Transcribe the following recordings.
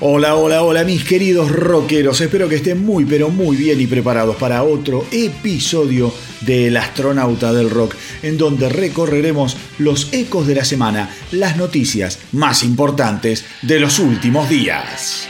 Hola, hola, hola mis queridos rockeros, espero que estén muy pero muy bien y preparados para otro episodio del astronauta del rock, en donde recorreremos los ecos de la semana, las noticias más importantes de los últimos días.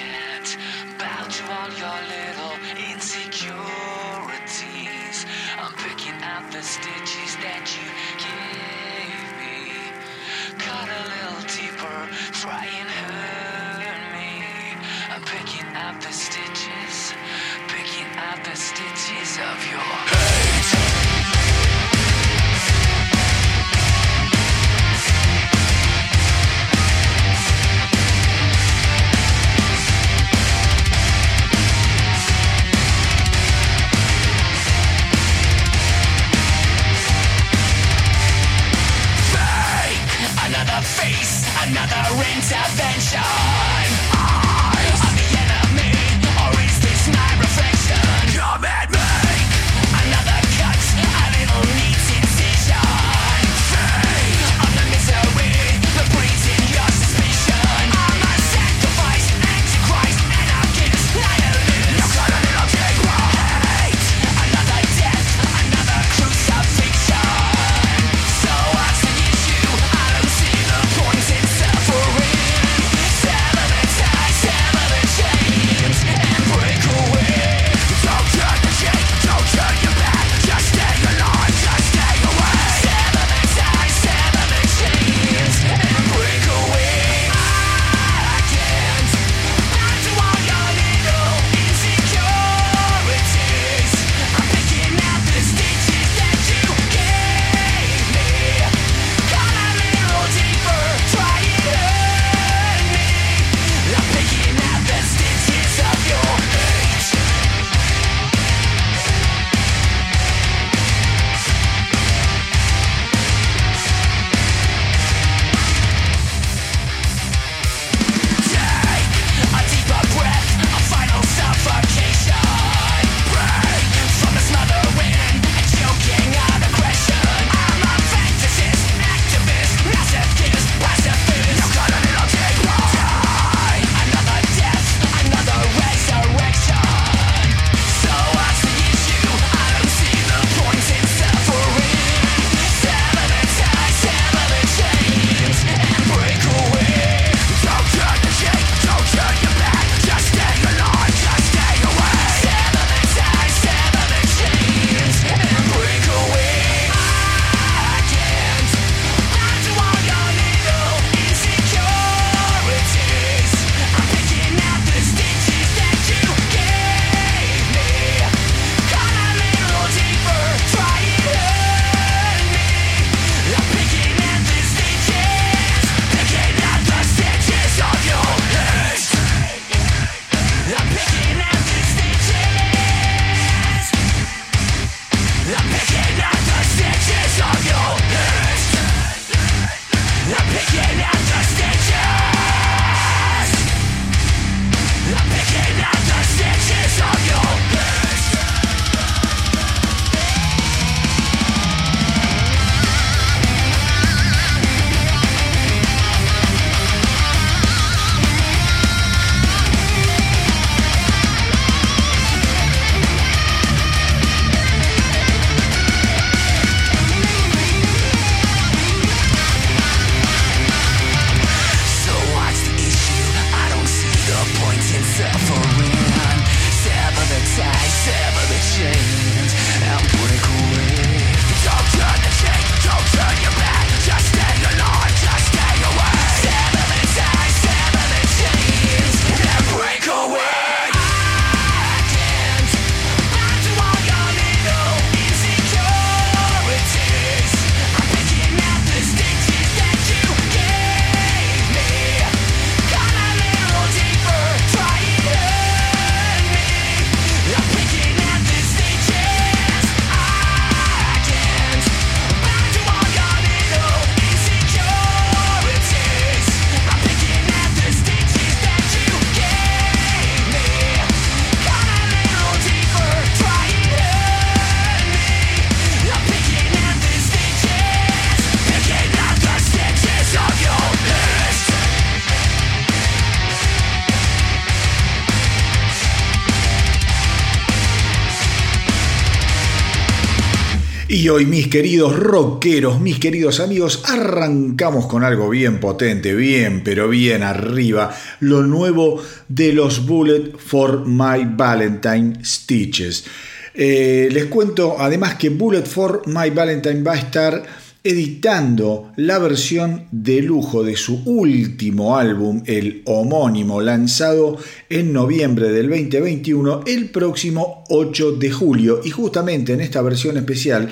Hoy, mis queridos rockeros, mis queridos amigos, arrancamos con algo bien potente, bien, pero bien arriba. Lo nuevo de los Bullet for My Valentine Stitches. Eh, les cuento además que Bullet for My Valentine va a estar editando la versión de lujo de su último álbum, el homónimo, lanzado en noviembre del 2021, el próximo 8 de julio. Y justamente en esta versión especial,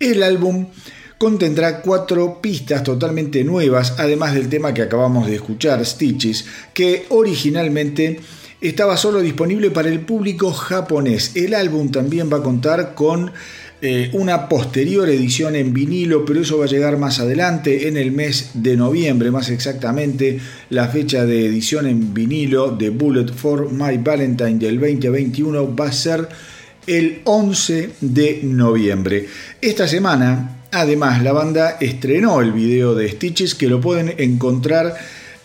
el álbum contendrá cuatro pistas totalmente nuevas, además del tema que acabamos de escuchar, Stitches, que originalmente estaba solo disponible para el público japonés. El álbum también va a contar con eh, una posterior edición en vinilo, pero eso va a llegar más adelante, en el mes de noviembre, más exactamente la fecha de edición en vinilo de Bullet for My Valentine del 2021 va a ser el 11 de noviembre. Esta semana, además, la banda estrenó el video de Stitches que lo pueden encontrar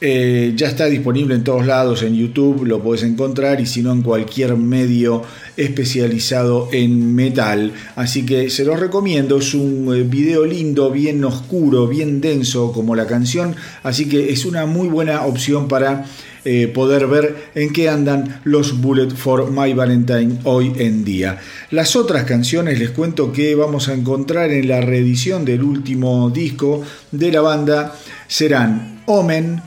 eh, ya está disponible en todos lados, en YouTube lo puedes encontrar y si no en cualquier medio especializado en metal. Así que se los recomiendo, es un eh, video lindo, bien oscuro, bien denso como la canción, así que es una muy buena opción para eh, poder ver en qué andan los Bullet for My Valentine hoy en día. Las otras canciones les cuento que vamos a encontrar en la reedición del último disco de la banda serán Omen,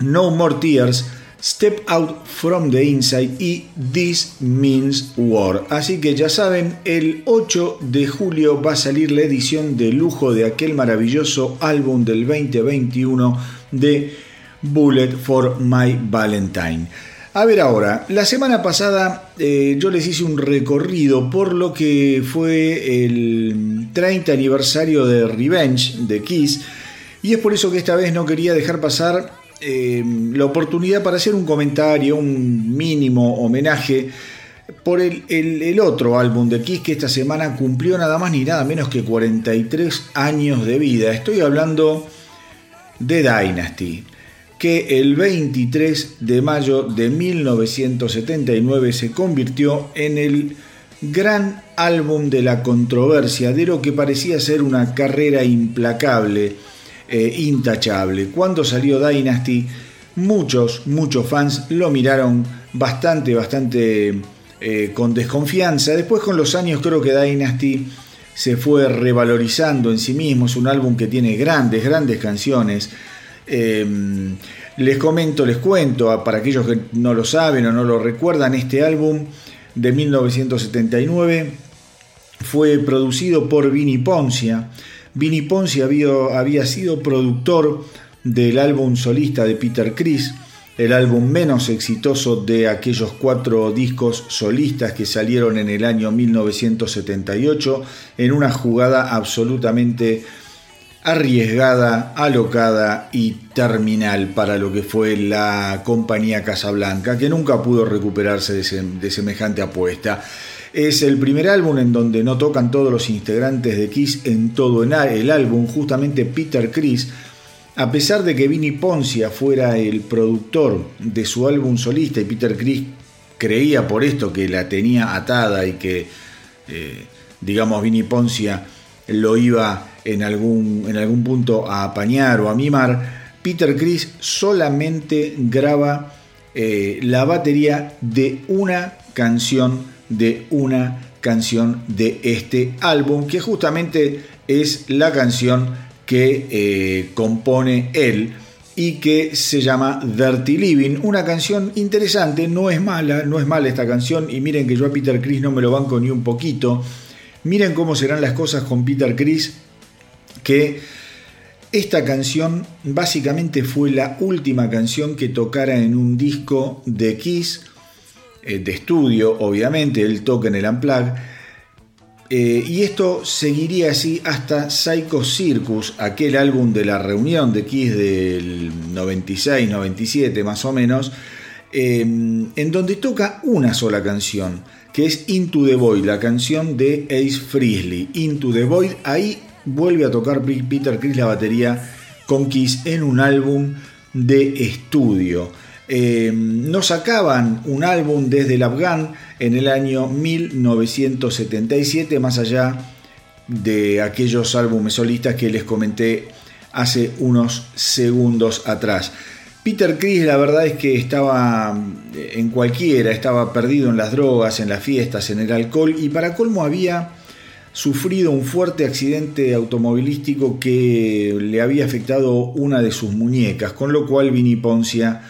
no More Tears, Step Out from the Inside y This Means War. Así que ya saben, el 8 de julio va a salir la edición de lujo de aquel maravilloso álbum del 2021 de Bullet for My Valentine. A ver ahora, la semana pasada eh, yo les hice un recorrido por lo que fue el 30 aniversario de Revenge de Kiss y es por eso que esta vez no quería dejar pasar Em, la oportunidad para hacer un comentario, un mínimo homenaje por el, otro álbum de Kiss que esta semana cumplió nada más ni nada menos que 43 años de vida. Estoy hablando de Dynasty, que el 23 de mayo de 1979 se convirtió en el gran álbum de la controversia de lo que parecía ser una carrera implacable eh, intachable. Cuando salió Dynasty, muchos, muchos fans lo miraron bastante, bastante eh, con desconfianza. Después con los años creo que Dynasty se fue revalorizando en sí mismo. Es un álbum que tiene grandes, grandes canciones. Em, les comento, les cuento, para aquellos que no lo saben o no lo recuerdan, este álbum de 1979 fue producido por Vini Poncia. Vini Ponzi había, sido productor del álbum solista de Peter Criss, el álbum menos exitoso de aquellos cuatro discos solistas que salieron en el año 1978 en una jugada absolutamente arriesgada, alocada y terminal para lo que fue la compañía Casablanca, que nunca pudo recuperarse de semejante apuesta. Es el primer álbum en donde no tocan todos los integrantes de Kiss en todo el álbum, justamente Peter Criss, a pesar de que Vinny Poncia fuera el productor de su álbum solista y Peter Criss creía por esto que la tenía atada y que, eh, digamos, Vinny Poncia lo iba en algún, en algún punto a apañar o a mimar, Peter Criss solamente graba eh, la batería de una canción de una canción de este álbum, que justamente es la canción que eh, compone él y que se llama Dirty Living, una canción interesante, no es mala, no es mala esta canción y miren que yo a Peter Chris no me lo banco ni un poquito. Miren cómo serán las cosas con Peter Chris que esta canción básicamente fue la última canción que tocara en un disco de Kiss eh, de estudio, obviamente, él toca en el Unplugged. Eh, y esto seguiría así hasta Psycho Circus, aquel álbum de la reunión de Kiss del 96-97 más o menos, em, en donde toca una sola canción, que es Into the Void, la canción de Ace Frehley. Into the Void, ahí vuelve a tocar Peter Chris la batería con Kiss en un álbum de estudio. Eh, no sacaban un álbum desde el Afghan en el año 1977, más allá de aquellos álbumes solistas que les comenté hace unos segundos atrás. Peter Chris la verdad es que estaba en cualquiera, estaba perdido en las drogas, en las fiestas, en el alcohol y para colmo había sufrido un fuerte accidente automovilístico que le había afectado una de sus muñecas, con lo cual Vini Poncia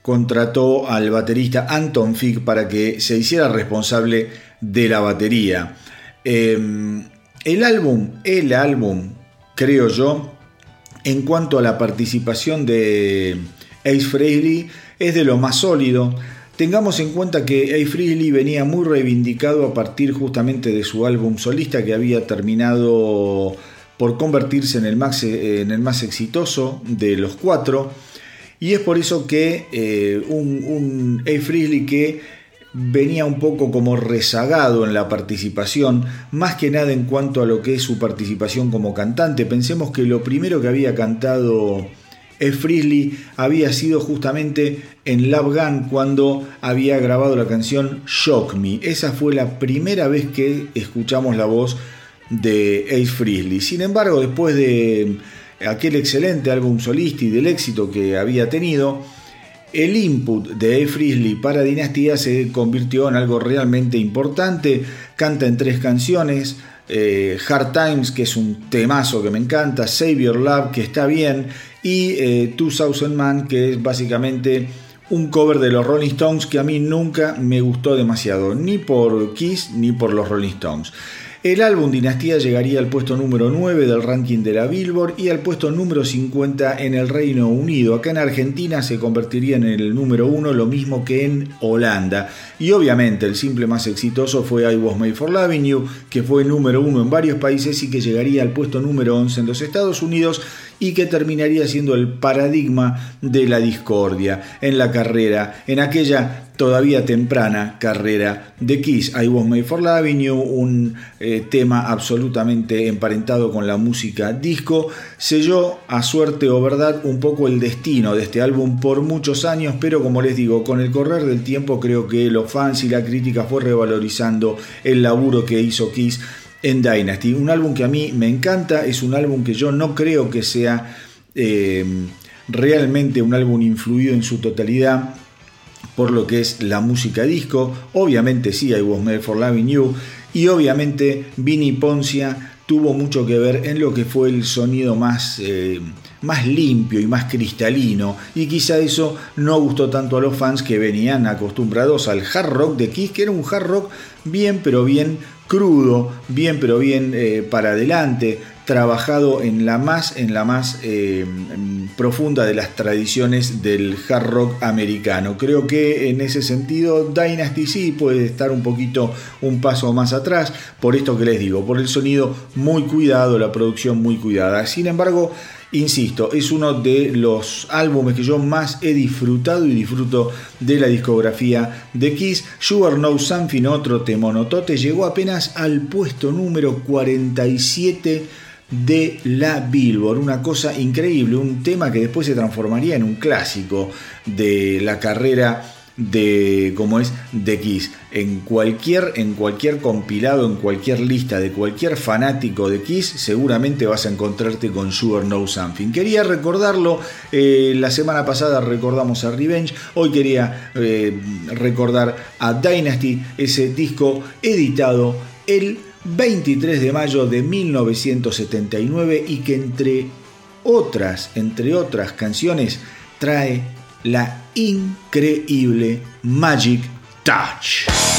contrató al baterista Anton Fick para que se hiciera responsable de la batería. Em, el álbum, el álbum, creo yo, en cuanto a la participación de Ace Frehley, es de lo más sólido. Tengamos en cuenta que Ace Frehley venía muy reivindicado a partir justamente de su álbum solista que había terminado por convertirse en el más, en el más exitoso de los cuatro. Y es por eso que eh, un, A. Que venía un poco como rezagado en la participación, más que nada en cuanto a lo que es su participación como cantante. Pensemos que lo primero que había cantado E. Frizzly había sido justamente en Love Gun cuando había grabado la canción Shock Me. Esa fue la primera vez que escuchamos la voz de Ace Frehley. Sin embargo, después de aquel excelente álbum solista y del éxito que había tenido, el input de A. Frizzly para Dinastía se convirtió en algo realmente importante. Canta en tres canciones. Eh, Hard Times, que es un temazo que me encanta, Savior Love, que está bien, y eh, 2000 Man, que es básicamente un cover de los Rolling Stones que a mí nunca me gustó demasiado, ni por Kiss ni por los Rolling Stones. El álbum Dinastía llegaría al puesto número 9 del ranking de la Billboard y al puesto número 50 en el Reino Unido. Acá en Argentina se convertiría en el número 1, lo mismo que en Holanda. Y obviamente el simple más exitoso fue I Was Made for Loving You, que fue número 1 en varios países y que llegaría al puesto número 11 en los Estados Unidos y que terminaría siendo el paradigma de la discordia en la carrera, en aquella todavía temprana carrera de Kiss. I Was Made for Loving un eh, tema absolutamente emparentado con la música disco, selló a suerte o verdad un poco el destino de este álbum por muchos años, pero como les digo, con el correr del tiempo creo que los fans y la crítica fue revalorizando el laburo que hizo Kiss en Dynasty. Un álbum que a mí me encanta, es un álbum que yo no creo que sea eh, realmente un álbum influido en su totalidad por lo que es la música disco. Obviamente sí, I Was Made for Loving You. Y obviamente Vinny Poncia tuvo mucho que ver en lo que fue el sonido más, eh, más limpio y más cristalino. Y quizá eso no gustó tanto a los fans que venían acostumbrados al hard rock de Kiss, que era un hard rock bien pero bien crudo, bien pero bien eh, para adelante, trabajado en la más, en la más eh, profunda de las tradiciones del hard rock americano. Creo que en ese sentido Dynasty sí puede estar un poquito un paso más atrás, por esto que les digo, por el sonido muy cuidado, la producción muy cuidada. Sin embargo, Insisto, es uno de los álbumes que yo más he disfrutado y disfruto de la discografía de Kiss. Sugar No Something, otro temonotote, llegó apenas al puesto número 47 de la Billboard. Una cosa increíble, un tema que después se transformaría en un clásico de la carrera de como es de Kiss. En cualquier, en cualquier compilado, en cualquier lista de cualquier fanático de Kiss, seguramente vas a encontrarte con Sugar No Something. Quería recordarlo, eh, la semana pasada recordamos a Revenge, hoy quería eh, recordar a Dynasty, ese disco editado el 23 de mayo de 1979 y que entre otras, entre otras canciones, trae la increíble Magic Touch.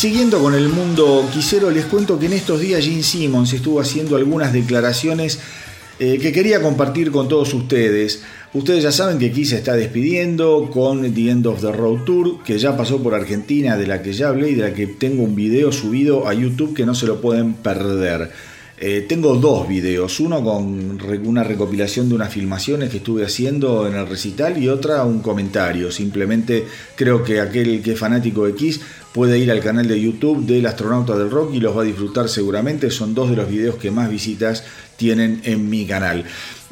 Siguiendo con el mundo quisero, les cuento que en estos días Gene Simmons estuvo haciendo algunas declaraciones eh, que quería compartir con todos ustedes. Ustedes ya saben que Kiss se está despidiendo con The End of the Road Tour, que ya pasó por Argentina, de la que ya hablé y de la que tengo un video subido a YouTube que no se lo pueden perder. Eh, tengo dos videos, uno con una recopilación de unas filmaciones que estuve haciendo en el recital y otra un comentario. Simplemente creo que aquel que es fanático de Kiss puede ir al canal de YouTube del astronauta del rock y los va a disfrutar seguramente. Son dos de los videos que más visitas tienen en mi canal.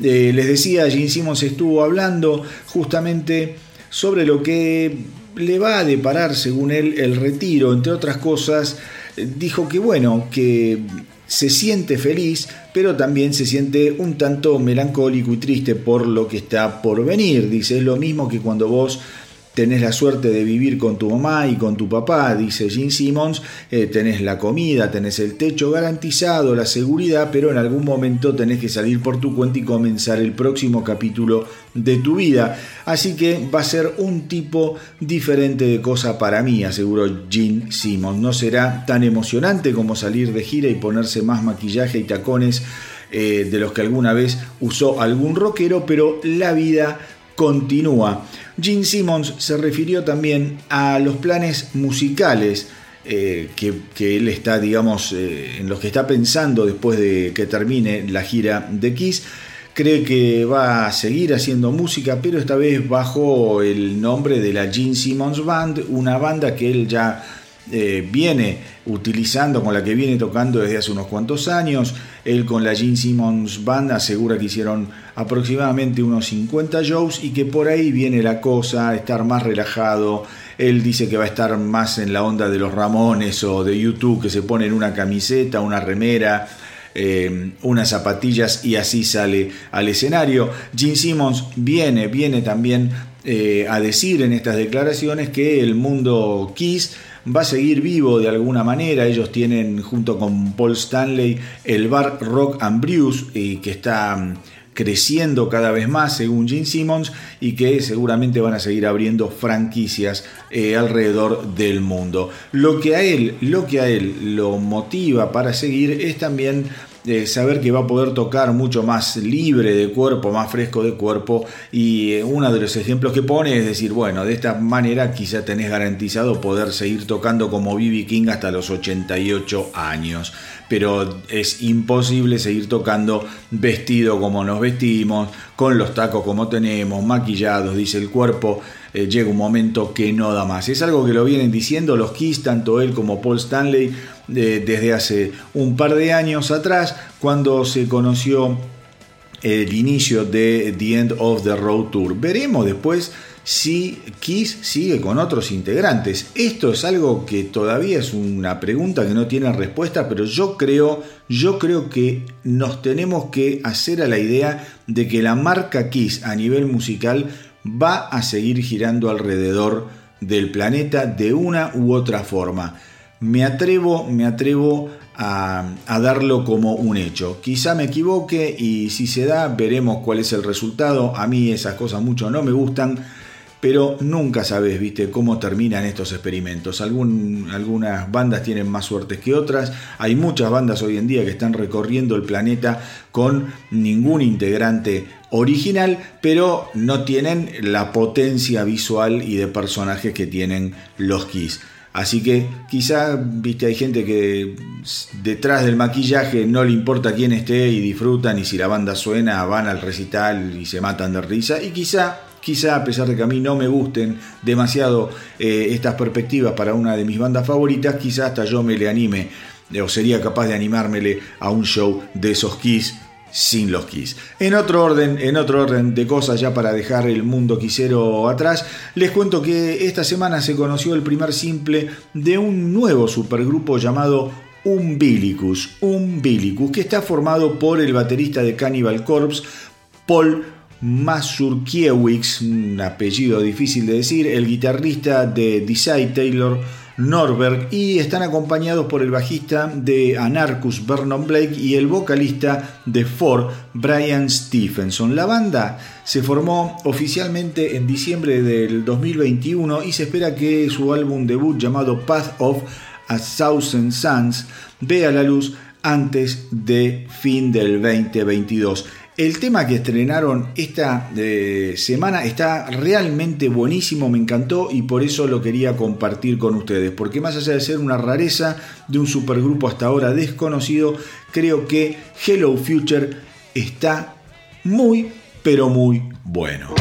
Eh, les decía, Gene Simmons estuvo hablando justamente sobre lo que le va a deparar, según él, el retiro. Entre otras cosas, dijo que bueno, que se siente feliz, pero también se siente un tanto melancólico y triste por lo que está por venir. Dice, es lo mismo que cuando vos tenés la suerte de vivir con tu mamá y con tu papá, dice Gene Simmons, eh, tenés la comida, tenés el techo garantizado, la seguridad, pero en algún momento tenés que salir por tu cuenta y comenzar el próximo capítulo de tu vida. Así que va a ser un tipo diferente de cosa para mí, aseguró Gene Simmons. No será tan emocionante como salir de gira y ponerse más maquillaje y tacones eh, de los que alguna vez usó algún rockero, pero la vida continúa. Gene Simmons se refirió también a los planes musicales eh, que, él está, digamos, eh, en los que está pensando después de que termine la gira de Kiss. Cree que va a seguir haciendo música, pero esta vez bajo el nombre de la Gene Simmons Band, una banda que él ya eh, viene utilizando, con la que viene tocando desde hace unos cuantos años. Él con la Gene Simmons Band asegura que hicieron aproximadamente unos 50 shows y que por ahí viene la cosa, estar más relajado. Él dice que va a estar más en la onda de los Ramones o de YouTube, que se ponen una camiseta, una remera. Eh, unas zapatillas y así sale al escenario. Gene Simmons viene, viene también eh, a decir en estas declaraciones que el mundo Kiss va a seguir vivo de alguna manera. Ellos tienen junto con Paul Stanley el bar Rock and Brews que está mm, creciendo cada vez más según Gene Simmons y que seguramente van a seguir abriendo franquicias eh, alrededor del mundo. Lo que a él, lo que a él lo motiva para seguir es también saber que va a poder tocar mucho más libre de cuerpo, más fresco de cuerpo. Y eh, uno de los ejemplos que pone es decir, bueno, de esta manera quizá tenés garantizado poder seguir tocando como BB King hasta los 88 años, pero es imposible seguir tocando vestido como nos vestimos, con los tacos como tenemos, maquillados, dice el cuerpo eh, llega un momento que no da más. Es algo que lo vienen diciendo los Kiss, tanto él como Paul Stanley, desde hace un par de años atrás, cuando se conoció el inicio de The End of the Road Tour. Veremos después si Kiss sigue con otros integrantes. Esto es algo que todavía es una pregunta que no tiene respuesta, pero yo creo, yo creo que nos tenemos que hacer a la idea de que la marca Kiss a nivel musical va a seguir girando alrededor del planeta de una u otra forma. Me atrevo, me atrevo a, darlo como un hecho. Quizá me equivoque y si se da veremos cuál es el resultado. A mí esas cosas mucho no me gustan, pero nunca sabes, viste, cómo terminan estos experimentos. algunas bandas tienen más suerte que otras. Hay muchas bandas hoy en día que están recorriendo el planeta con ningún integrante original, pero no tienen la potencia visual y de personajes que tienen los Kiss. Así que quizá, viste, hay gente que detrás del maquillaje no le importa quién esté y disfrutan y si la banda suena van al recital y se matan de risa y quizá Quizá a pesar de que a mí no me gusten demasiado eh, estas perspectivas para una de mis bandas favoritas, quizá hasta yo me le anime eh, o sería capaz de animármele a un show de esos Kiss sin los Kiss. En otro orden, en otro orden de cosas ya para dejar el mundo quisero atrás, les cuento que esta semana se conoció el primer simple de un nuevo supergrupo llamado Umbilicus, Umbilicus, que está formado por el baterista de Cannibal Corpse, Paul Mazurkiewicz, un apellido difícil de decir, el guitarrista de Desai Taylor Norberg y están acompañados por el bajista de Anarchus Vernon Blake y el vocalista de Ford Brian Stephenson. La banda se formó oficialmente en diciembre del 2021 y se espera que su álbum debut llamado Path of A Thousand Suns vea la luz antes de fin del 2022. El tema que estrenaron esta eh, semana está realmente buenísimo, me encantó y por eso lo quería compartir con ustedes, porque más allá de ser una rareza de un supergrupo hasta ahora desconocido, creo que Hello Future está muy, pero muy bueno.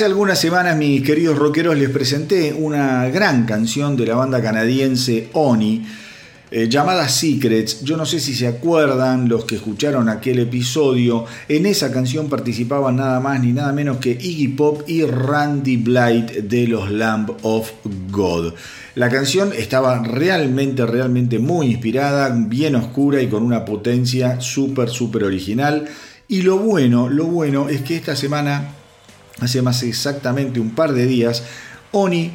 Hace algunas semanas, mis queridos rockeros, les presenté una gran canción de la banda canadiense Oni, eh, llamada Secrets. Yo no sé si se acuerdan los que escucharon aquel episodio. En esa canción participaban nada más ni nada menos que Iggy Pop y Randy Blight de los Lamb of God. La canción estaba realmente, realmente muy inspirada, bien oscura y con una potencia súper, súper original. Y lo bueno, lo bueno es que esta semana hace más exactamente un par de días, Oni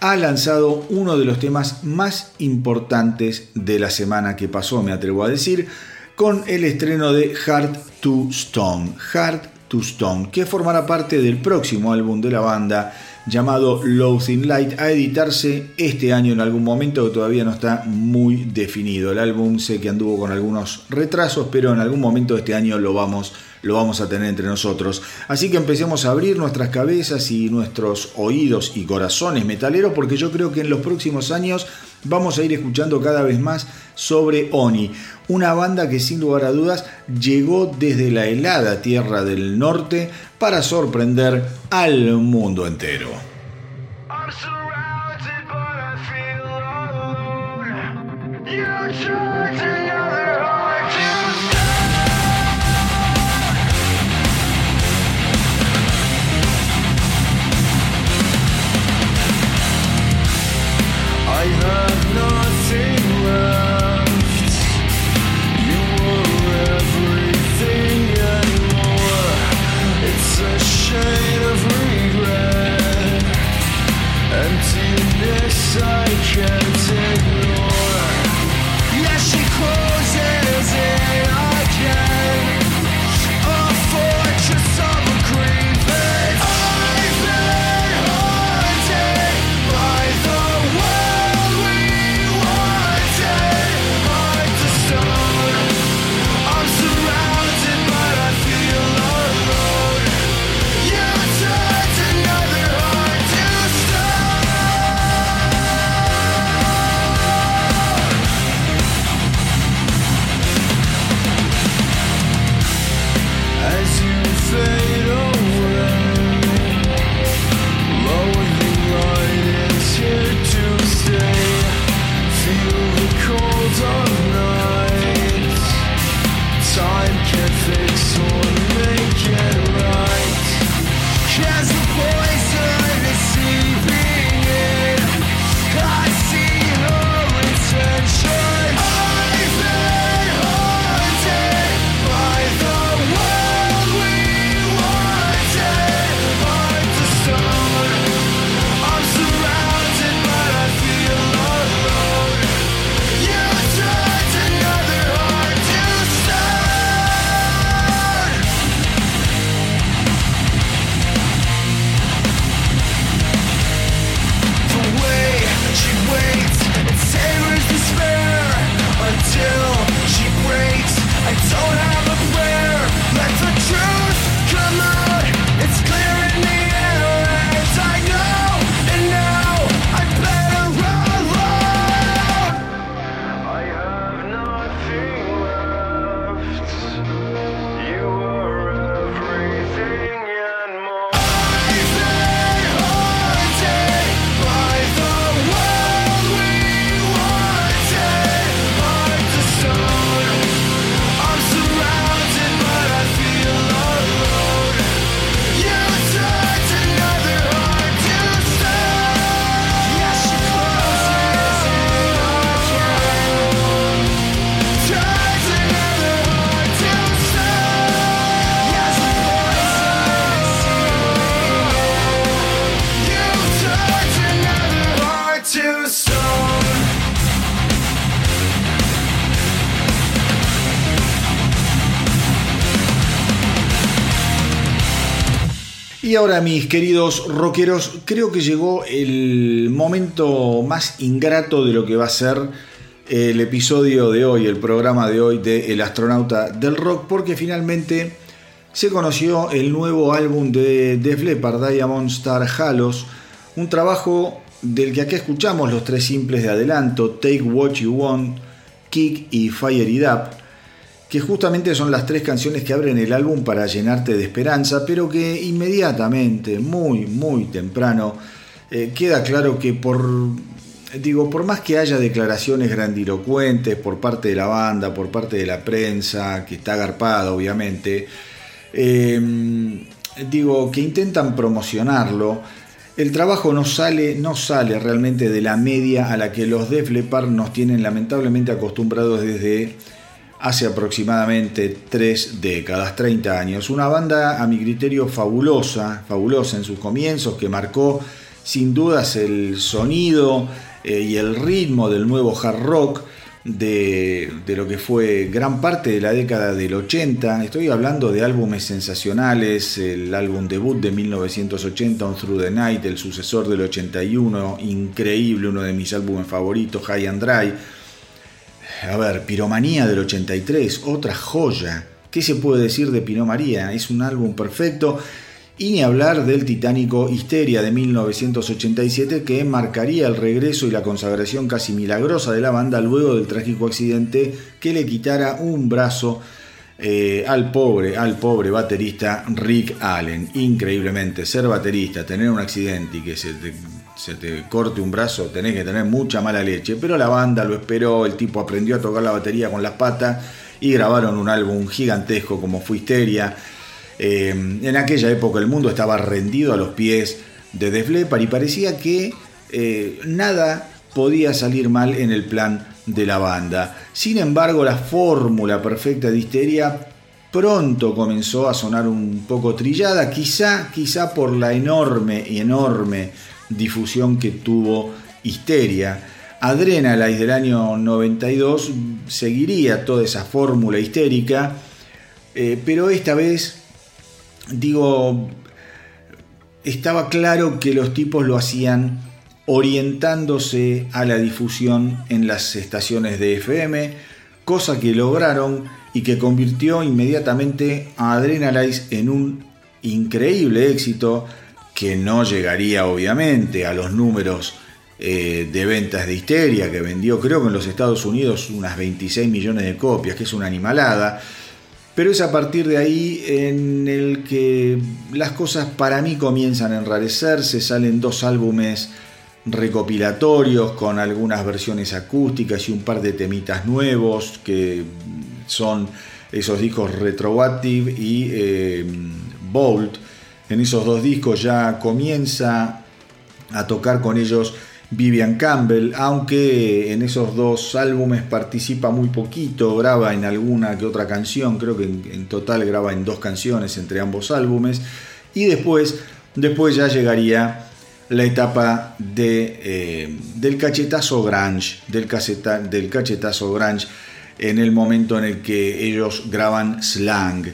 ha lanzado uno de los temas más importantes de la semana que pasó, me atrevo a decir, con el estreno de Heart to Stone. Heart to Stone, que formará parte del próximo álbum de la banda llamado Loathing Light a editarse este año en algún momento que todavía no está muy definido. El álbum sé que anduvo con algunos retrasos, pero en algún momento de este año lo vamos, lo vamos a tener entre nosotros. Así que empecemos a abrir nuestras cabezas y nuestros oídos y corazones metaleros porque yo creo que en los próximos años vamos a ir escuchando cada vez más sobre Oni, una banda que sin lugar a dudas llegó desde la helada tierra del norte para sorprender al mundo entero. Y ahora mis queridos rockeros, creo que llegó el momento más ingrato de lo que va a ser el episodio de hoy, el programa de hoy de El astronauta del rock, porque finalmente se conoció el nuevo álbum de Def Leppard, Diamond Star Halos, un trabajo del que aquí escuchamos los tres simples de adelanto, Take What You Want, Kick y Fire It Up que justamente son las tres canciones que abren el álbum para llenarte de esperanza, pero que inmediatamente, muy, muy temprano, eh, queda claro que por, digo, por más que haya declaraciones grandilocuentes por parte de la banda, por parte de la prensa, que está agarpada obviamente, em, digo, que intentan promocionarlo, el trabajo no sale, no sale realmente de la media a la que los Def Leppard nos tienen lamentablemente acostumbrados desde hace aproximadamente tres décadas, 30 años. Una banda a mi criterio fabulosa, fabulosa en sus comienzos, que marcó sin dudas el sonido eh, y el ritmo del nuevo hard rock, de, lo que fue gran parte de la década del 80. Estoy hablando de álbumes sensacionales, el álbum debut de 1980, On Through the Night, el sucesor del 81, increíble, uno de mis álbumes favoritos, High and Dry. A ver, Piromanía del 83, otra joya. ¿Qué se puede decir de Piromanía? Es un álbum perfecto y ni hablar del titánico Histeria de 1987 que marcaría el regreso y la consagración casi milagrosa de la banda luego del trágico accidente que le quitara un brazo eh, al pobre, al pobre baterista Rick Allen. Increíblemente, ser baterista, tener un accidente y que se te, se te corte un brazo, tenés que tener mucha mala leche. Pero la banda lo esperó, el tipo aprendió a tocar la batería con las patas y grabaron un álbum gigantesco como fue Histeria eh, en aquella época el mundo estaba rendido a los pies de Def Leppard y parecía que eh, nada podía salir mal en el plan de la banda. Sin embargo, la fórmula perfecta de Histeria pronto comenzó a sonar un poco trillada, quizá, quizá por la enorme y enorme difusión que tuvo Histeria. Adrenaline del año 92 seguiría toda esa fórmula histérica, eh, pero esta vez digo, estaba claro que los tipos lo hacían orientándose a la difusión en las estaciones de FM, cosa que lograron y que convirtió inmediatamente a Adrenalize en un increíble éxito que no llegaría obviamente a los números eh, de ventas de Histeria, que vendió creo que en los Estados Unidos unas 26 millones de copias, que es una animalada, pero es a partir de ahí en el que las cosas para mí comienzan a enrarecerse, salen dos álbumes recopilatorios con algunas versiones acústicas y un par de temitas nuevos que son esos discos Retroactive y eh, Bolt. En esos dos discos ya comienza a tocar con ellos Vivian Campbell, aunque en esos dos álbumes participa muy poquito, graba en alguna que otra canción, creo que en, total graba en dos canciones entre ambos álbumes, y después, después ya llegaría la etapa eh, del cachetazo grunge, del, del cachetazo grunge, en el momento en el que ellos graban Slang.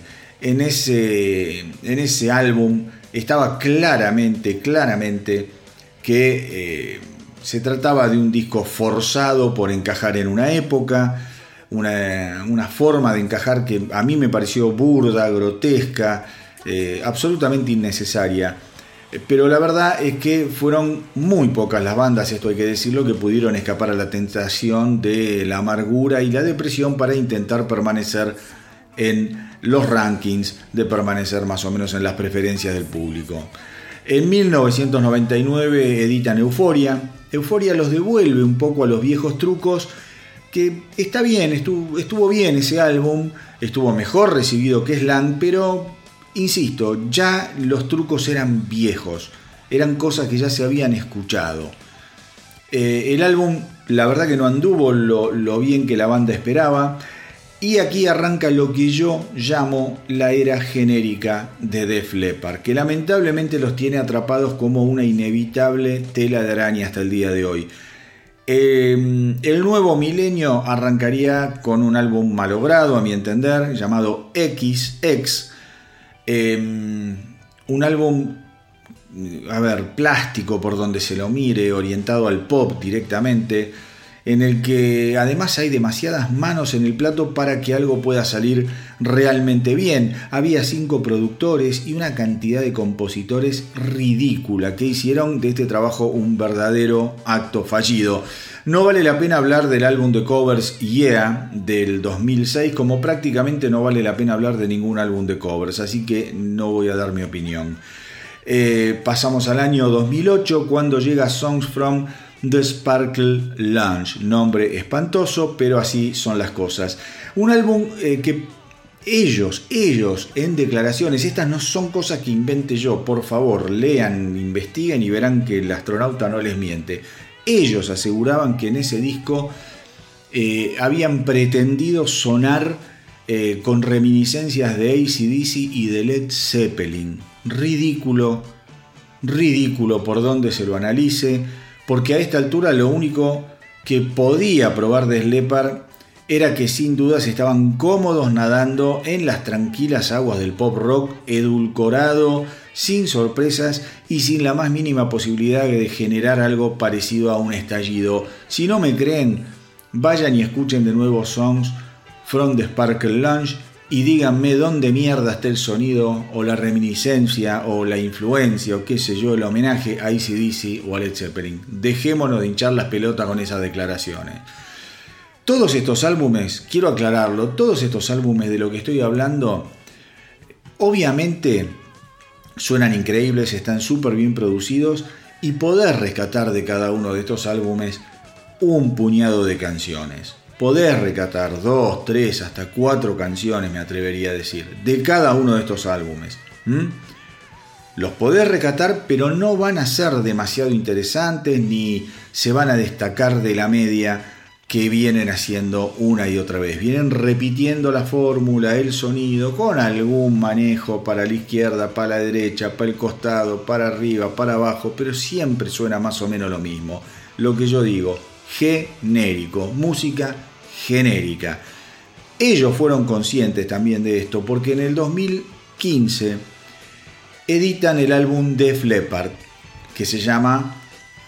En ese, en ese álbum estaba claramente, claramente que... Eh, se trataba de un disco forzado por encajar en una época, una, forma de encajar que a mí me pareció burda, grotesca, eh, absolutamente innecesaria. Pero la verdad es que fueron muy pocas las bandas, esto hay que decirlo, que pudieron escapar a la tentación de la amargura y la depresión para intentar permanecer en los rankings, de permanecer más o menos en las preferencias del público. En 1999 editan Euforia, Euforia los devuelve un poco a los viejos trucos, que está bien, estuvo, bien ese álbum, estuvo mejor recibido que Slang, pero, insisto, ya los trucos eran viejos, eran cosas que ya se habían escuchado. Eh, el álbum, la verdad que no anduvo lo bien que la banda esperaba, y aquí arranca lo que yo llamo la era genérica de Def Leppard, que lamentablemente los tiene atrapados como una inevitable tela de araña hasta el día de hoy. Em, el nuevo milenio arrancaría con un álbum malogrado, a mi entender, llamado XX. Em, un álbum, a ver, plástico por donde se lo mire, orientado al pop directamente en el que además hay demasiadas manos en el plato para que algo pueda salir realmente bien. Había cinco productores y una cantidad de compositores ridícula que hicieron de este trabajo un verdadero acto fallido. No vale la pena hablar del álbum de covers Yeah del 2006 como prácticamente no vale la pena hablar de ningún álbum de covers, así que no voy a dar mi opinión. Eh, pasamos al año 2008 cuando llega Songs from The Sparkle Lounge. Nombre espantoso, pero así son las cosas. Un álbum eh, que ellos, ellos en declaraciones, estas no son cosas que invente yo, por favor, lean, investiguen y verán que el astronauta no les miente. Ellos aseguraban que en ese disco eh, habían pretendido sonar eh, con reminiscencias de ACDC y de Led Zeppelin. Ridículo, ridículo por donde se lo analice porque a esta altura lo único que podía probar de Slepar era que sin dudas estaban cómodos nadando en las tranquilas aguas del pop rock, edulcorado, sin sorpresas y sin la más mínima posibilidad de generar algo parecido a un estallido. Si no me creen, vayan y escuchen de nuevo Songs from the Sparkle Lounge y díganme dónde mierda está el sonido o la reminiscencia o la influencia o qué sé yo, el homenaje a ACDC o a Led Zeppelin. Dejémonos de hinchar las pelotas con esas declaraciones. Todos estos álbumes, quiero aclararlo, todos estos álbumes de lo que estoy hablando, obviamente suenan increíbles, están súper bien producidos y poder rescatar de cada uno de estos álbumes un puñado de canciones poder recatar dos, tres, hasta cuatro canciones, me atrevería a decir, de cada uno de estos álbumes. Los podés recatar, pero no van a ser demasiado interesantes ni se van a destacar de la media que vienen haciendo una y otra vez. Vienen repitiendo la fórmula, el sonido, con algún manejo para la izquierda, para la derecha, para el costado, para arriba, para abajo, pero siempre suena más o menos lo mismo. Lo que yo digo, genérico, música genérica. Ellos fueron conscientes también de esto porque en el 2015 editan el álbum Def Leppard, que se llama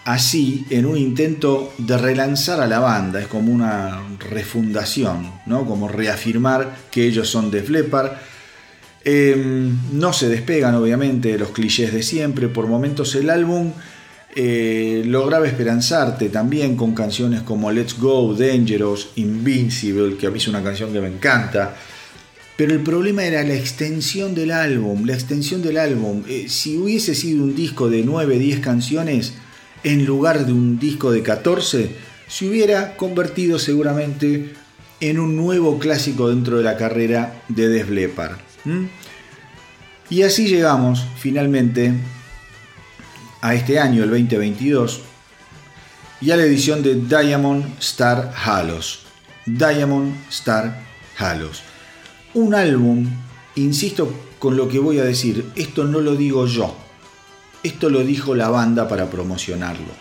así en un intento de relanzar a la banda, es como una refundación, ¿no? como reafirmar que ellos son Def Leppard. Em, no se despegan obviamente de los clichés de siempre, por momentos el álbum eh, lograba esperanzarte también con canciones como Let's Go, Dangerous, Invincible, que a mí es una canción que me encanta. Pero el problema era la extensión del álbum, la extensión del álbum. Eh, si hubiese sido un disco de 9, 10 canciones, en lugar de un disco de 14, se hubiera convertido seguramente en un nuevo clásico dentro de la carrera de Def Leppard. Y así llegamos finalmente a este año, el 2022, y a la edición de Diamond Star Halos. Diamond Star Halos. Un álbum, insisto con lo que voy a decir, esto no lo digo yo, esto lo dijo la banda para promocionarlo.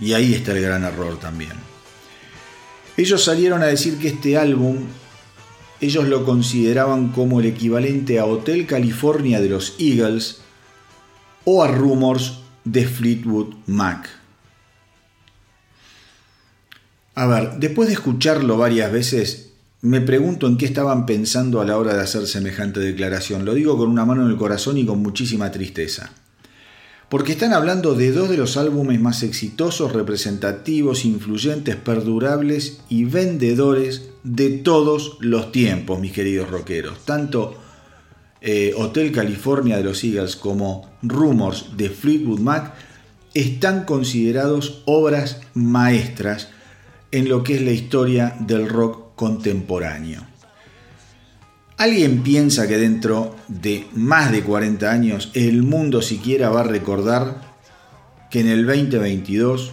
Y ahí está el gran error también. Ellos salieron a decir que este álbum ellos lo consideraban como el equivalente a Hotel California de los Eagles o a Rumors de Fleetwood Mac. A ver, después de escucharlo varias veces, me pregunto en qué estaban pensando a la hora de hacer semejante declaración. Lo digo con una mano en el corazón y con muchísima tristeza. Porque están hablando de dos de los álbumes más exitosos, representativos, influyentes, perdurables y vendedores de todos los tiempos, mis queridos rockeros. Tanto eh, Hotel California de los Eagles como Rumors de Fleetwood Mac están considerados obras maestras en lo que es la historia del rock contemporáneo. ¿Alguien piensa que dentro de más de 40 años el mundo siquiera va a recordar que en el 2022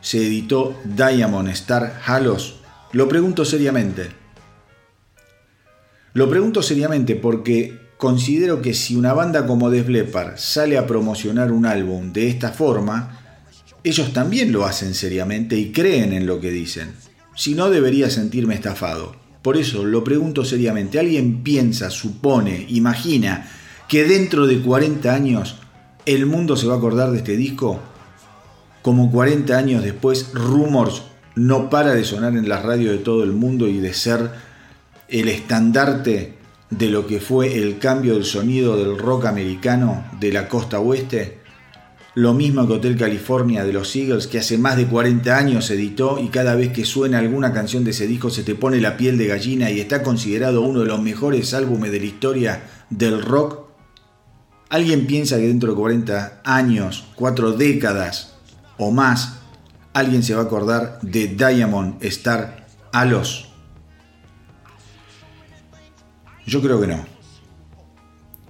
se editó Diamond Star Halos? Lo pregunto seriamente. Lo pregunto seriamente porque considero que si una banda como Def Leppard sale a promocionar un álbum de esta forma, ellos también lo hacen seriamente y creen en lo que dicen. Si no, debería sentirme estafado. Por eso lo pregunto seriamente. ¿Alguien piensa, supone, imagina que dentro de 40 años el mundo se va a acordar de este disco? Como 40 años después, Rumors no para de sonar en las radios de todo el mundo y de ser el estandarte de lo que fue el cambio del sonido del rock americano de la costa oeste? Lo mismo que Hotel California de los Eagles, que hace más de 40 años editó y cada vez que suena alguna canción de ese disco se te pone la piel de gallina y está considerado uno de los mejores álbumes de la historia del rock. ¿Alguien piensa que dentro de 40 años, cuatro décadas o más, alguien se va a acordar de Diamond Star Alos? Yo creo que no.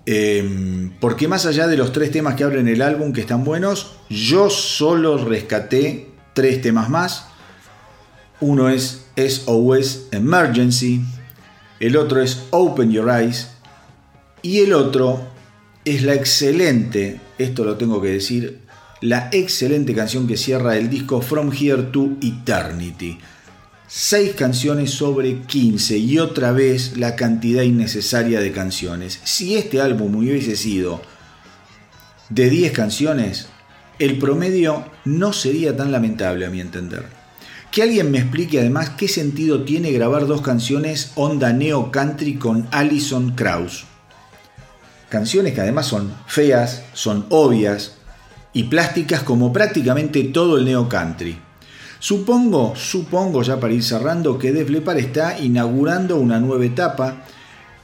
Em, porque más allá de los tres temas que abren el álbum que están buenos, yo solo rescaté tres temas más. Uno es SOS Emergency, el otro es Open Your Eyes y el otro es la excelente, esto lo tengo que decir, la excelente canción que cierra el disco From Here to Eternity. Seis canciones sobre 15 y otra vez la cantidad innecesaria de canciones. Si este álbum hubiese sido de 10 canciones, el promedio no sería tan lamentable a mi entender. Que alguien me explique además qué sentido tiene grabar dos canciones onda neo country con Alison Krauss. Canciones que además son feas, son obvias y plásticas como prácticamente todo el neo country. Supongo, supongo ya para ir cerrando que Def Leppard está inaugurando una nueva etapa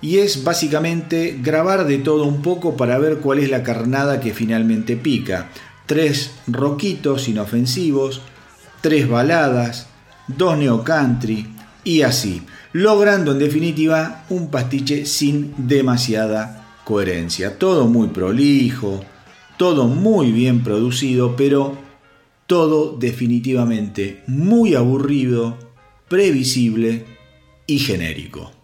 y es básicamente grabar de todo un poco para ver cuál es la carnada que finalmente pica. Tres roquitos inofensivos, tres baladas, dos neo country y así, logrando en definitiva un pastiche sin demasiada coherencia. Todo muy prolijo, todo muy bien producido, pero todo definitivamente muy aburrido, previsible y genérico.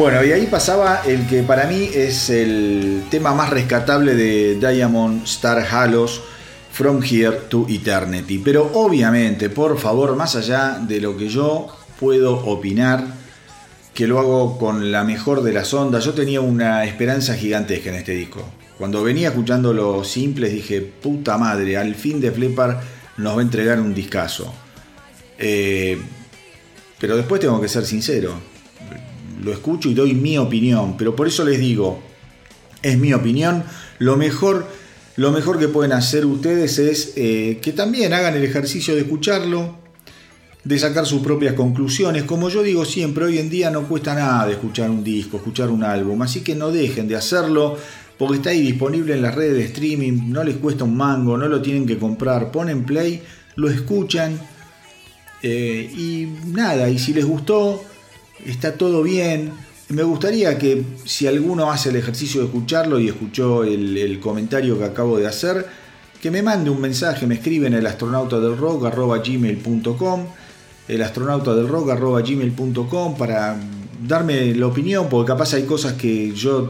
Bueno, y ahí pasaba el que para mí es el tema más rescatable de Diamond Star Halos, From Here to Eternity. Pero obviamente, por favor, más allá de lo que yo puedo opinar, que lo hago con la mejor de las ondas, yo tenía una esperanza gigantesca en este disco. Cuando venía escuchando los simples dije, puta madre, al fin de Flippar nos va a entregar un discazo. Eh, pero después tengo que ser sincero. Lo escucho y doy mi opinión. Pero por eso les digo, es mi opinión. Lo mejor, lo mejor que pueden hacer ustedes es eh, que también hagan el ejercicio de escucharlo, de sacar sus propias conclusiones. Como yo digo siempre, hoy en día no cuesta nada escuchar un disco, escuchar un álbum. Así que no dejen de hacerlo porque está ahí disponible en las redes de streaming. No les cuesta un mango, no lo tienen que comprar. Ponen play, lo escuchan eh, y nada, y si les gustó, está todo bien. Me gustaría que si alguno hace el ejercicio de escucharlo y escuchó el, comentario que acabo de hacer, que me mande un mensaje, me escribe en el astronauta del gmail.com, el astronauta del para darme la opinión, porque capaz hay cosas que yo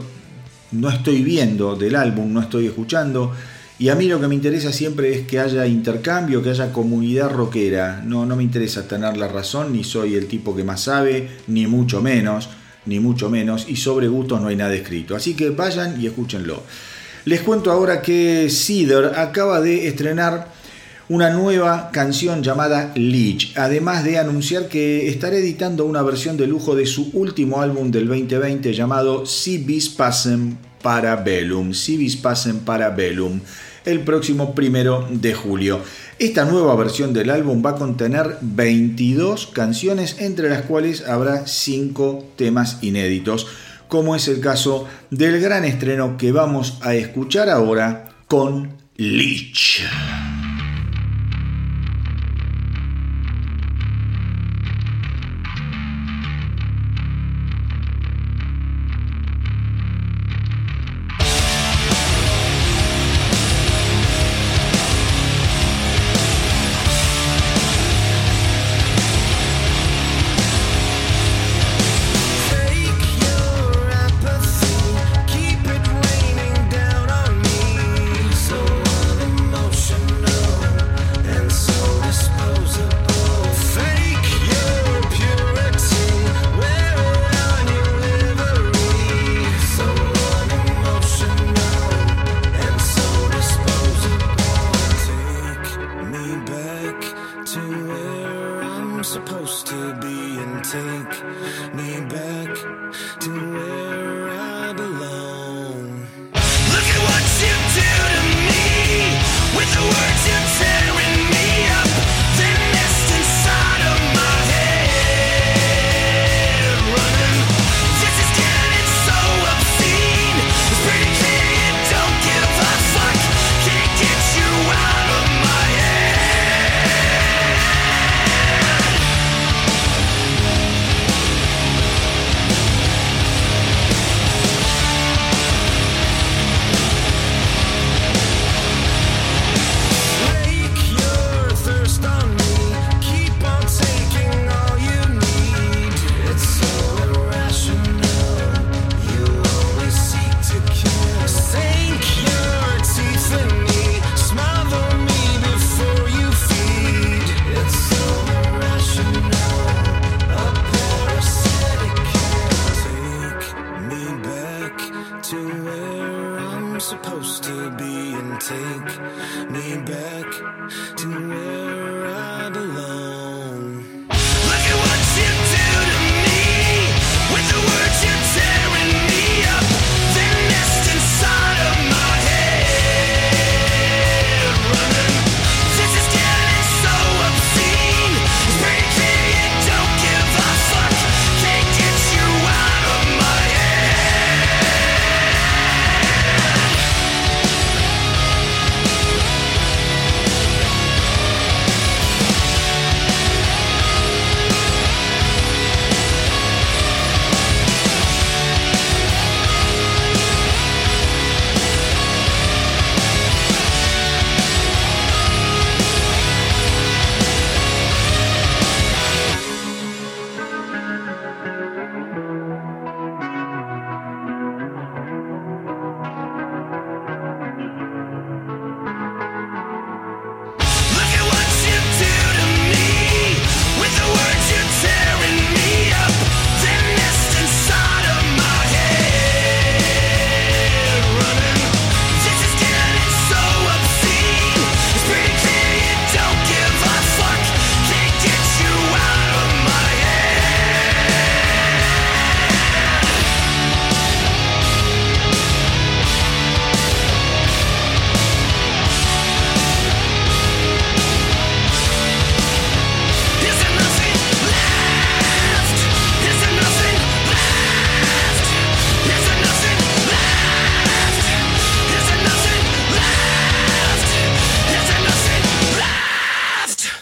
no estoy viendo del álbum, no estoy escuchando y a mí lo que me interesa siempre es que haya intercambio, que haya comunidad rockera. No, no me interesa tener la razón, ni soy el tipo que más sabe, ni mucho menos, ni mucho menos. Y sobre gustos no hay nada escrito. Así que vayan y escúchenlo. Les cuento ahora que Cedar acaba de estrenar una nueva canción llamada Leech, además de anunciar que estará editando una versión de lujo de su último álbum del 2020 llamado Civis Passem Parabellum. Civis Passem Parabellum el próximo primero de julio. Esta nueva versión del álbum va a contener 22 canciones, entre las cuales habrá 5 temas inéditos, como es el caso del gran estreno que vamos a escuchar ahora con Leech.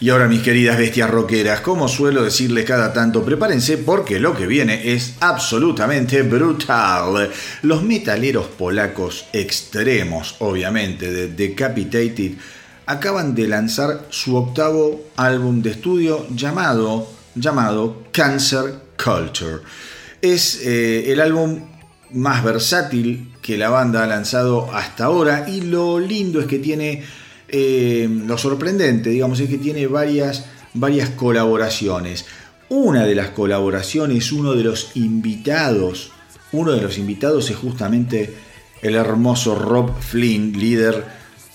Y ahora mis queridas bestias rockeras, como suelo decirles cada tanto, prepárense porque lo que viene es absolutamente brutal. Los metaleros polacos extremos, obviamente, de Decapitated, acaban de lanzar su octavo álbum de estudio llamado, llamado Cancer Culture. Es eh, el álbum más versátil que la banda ha lanzado hasta ahora y lo lindo es que tiene eh, lo sorprendente, digamos, es que tiene varias, varias colaboraciones. Una de las colaboraciones, uno de los invitados, uno de los invitados es justamente el hermoso Rob Flynn, líder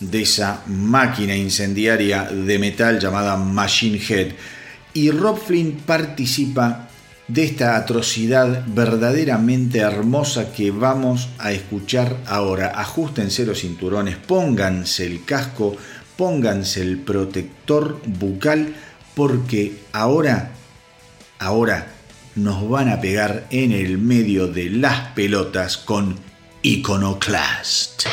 de esa máquina incendiaria de metal llamada Machine Head. Y Rob Flynn participa de esta atrocidad verdaderamente hermosa que vamos a escuchar ahora. Ajustense los cinturones, pónganse el casco, pónganse el protector bucal, porque ahora, ahora nos van a pegar en el medio de las pelotas con Iconoclast.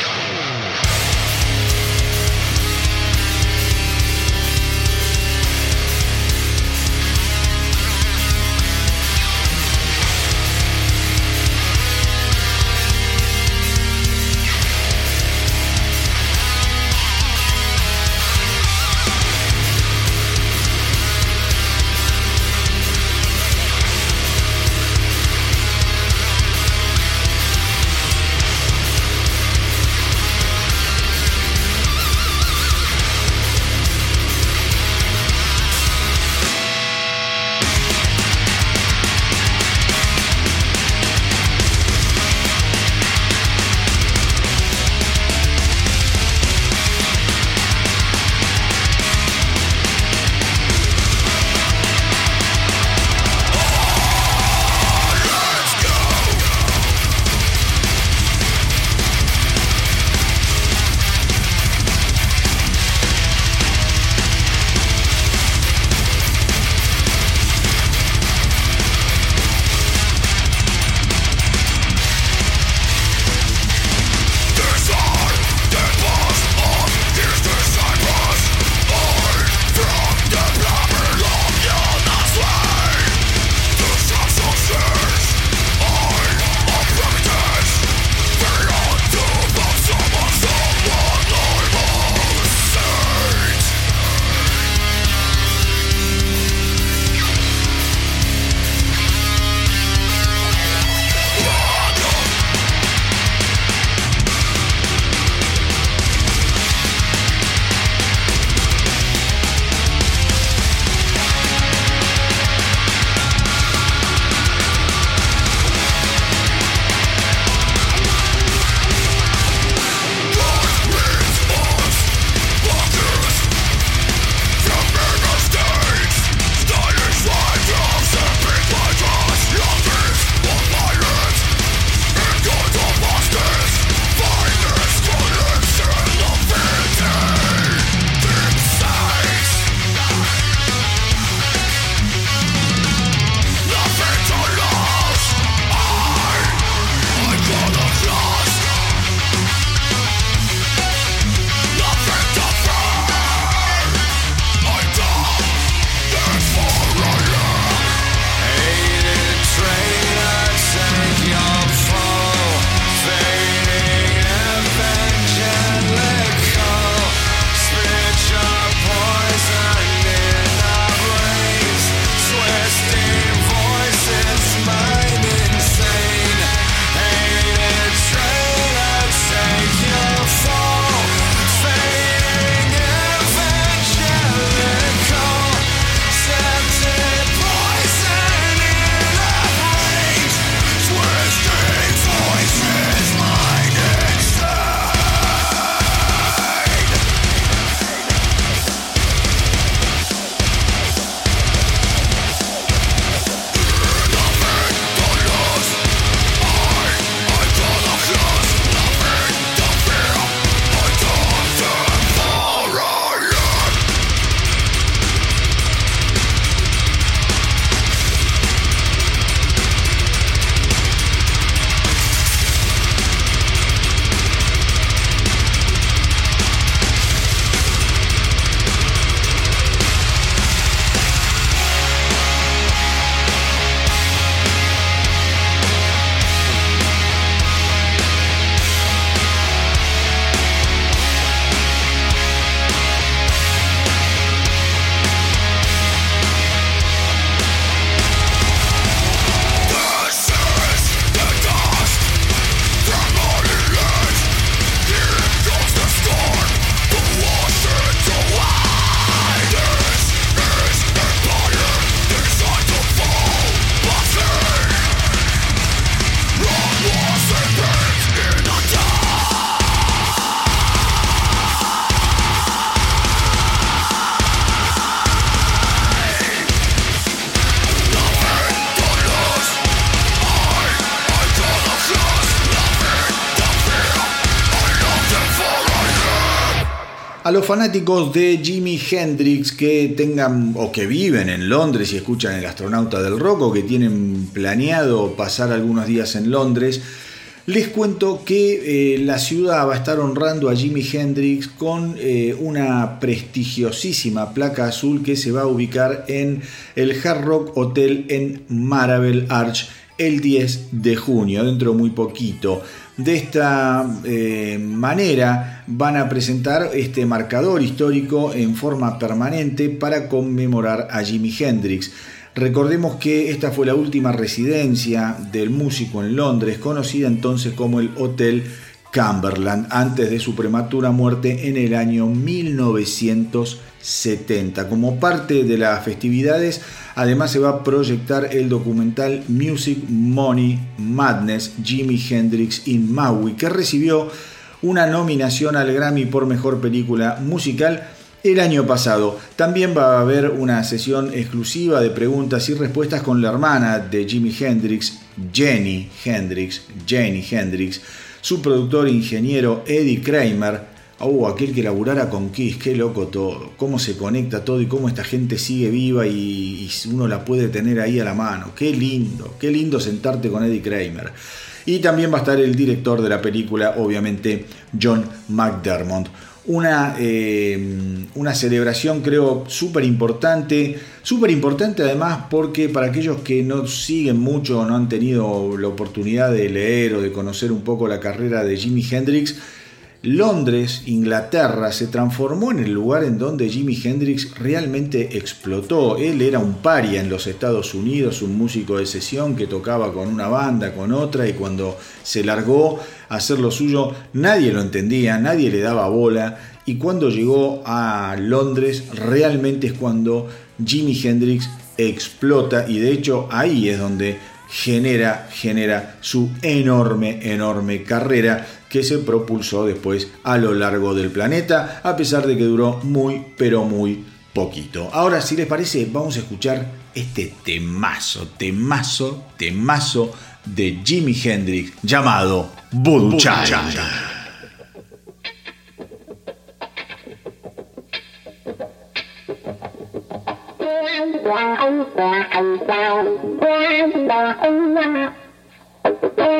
Los fanáticos de Jimi Hendrix que tengan o que viven en Londres y escuchan El astronauta del rock o que tienen planeado pasar algunos días en Londres, les cuento que eh, la ciudad va a estar honrando a Jimi Hendrix con eh, una prestigiosísima placa azul que se va a ubicar en el Hard Rock Hotel en Marable Arch el 10 de junio, dentro muy poquito. De esta eh, manera van a presentar este marcador histórico en forma permanente para conmemorar a Jimi Hendrix. Recordemos que esta fue la última residencia del músico en Londres, conocida entonces como el Hotel Cumberland, antes de su prematura muerte en el año 1970. Como parte de las festividades, además se va a proyectar el documental Music Money Madness Jimi Hendrix in Maui, que recibió una nominación al Grammy por Mejor Película Musical el año pasado. También va a haber una sesión exclusiva de preguntas y respuestas con la hermana de Jimi Hendrix, Jenny Hendrix, Jenny Hendrix su productor e ingeniero Eddie Kramer, oh, aquel que laburara con Kiss, qué loco todo, cómo se conecta todo y cómo esta gente sigue viva y, uno la puede tener ahí a la mano, qué lindo, qué lindo sentarte con Eddie Kramer. Y también va a estar el director de la película, obviamente John McDermott una, eh, una celebración creo súper importante, súper importante además porque para aquellos que no siguen mucho no han tenido la oportunidad de leer o de conocer un poco la carrera de Jimi Hendrix, Londres, Inglaterra, se transformó en el lugar en donde Jimi Hendrix realmente explotó. Él era un paria en los Estados Unidos, un músico de sesión que tocaba con una banda, con otra, y cuando se largó a hacer lo suyo, nadie lo entendía, nadie le daba bola. Y cuando llegó a Londres, realmente es cuando Jimi Hendrix explota, y de hecho ahí es donde genera, genera su enorme, enorme carrera que se propulsó después a lo largo del planeta, a pesar de que duró muy, pero muy poquito. Ahora, si les parece, vamos a escuchar este temazo, temazo, temazo de Jimi Hendrix llamado Voodoo Bye.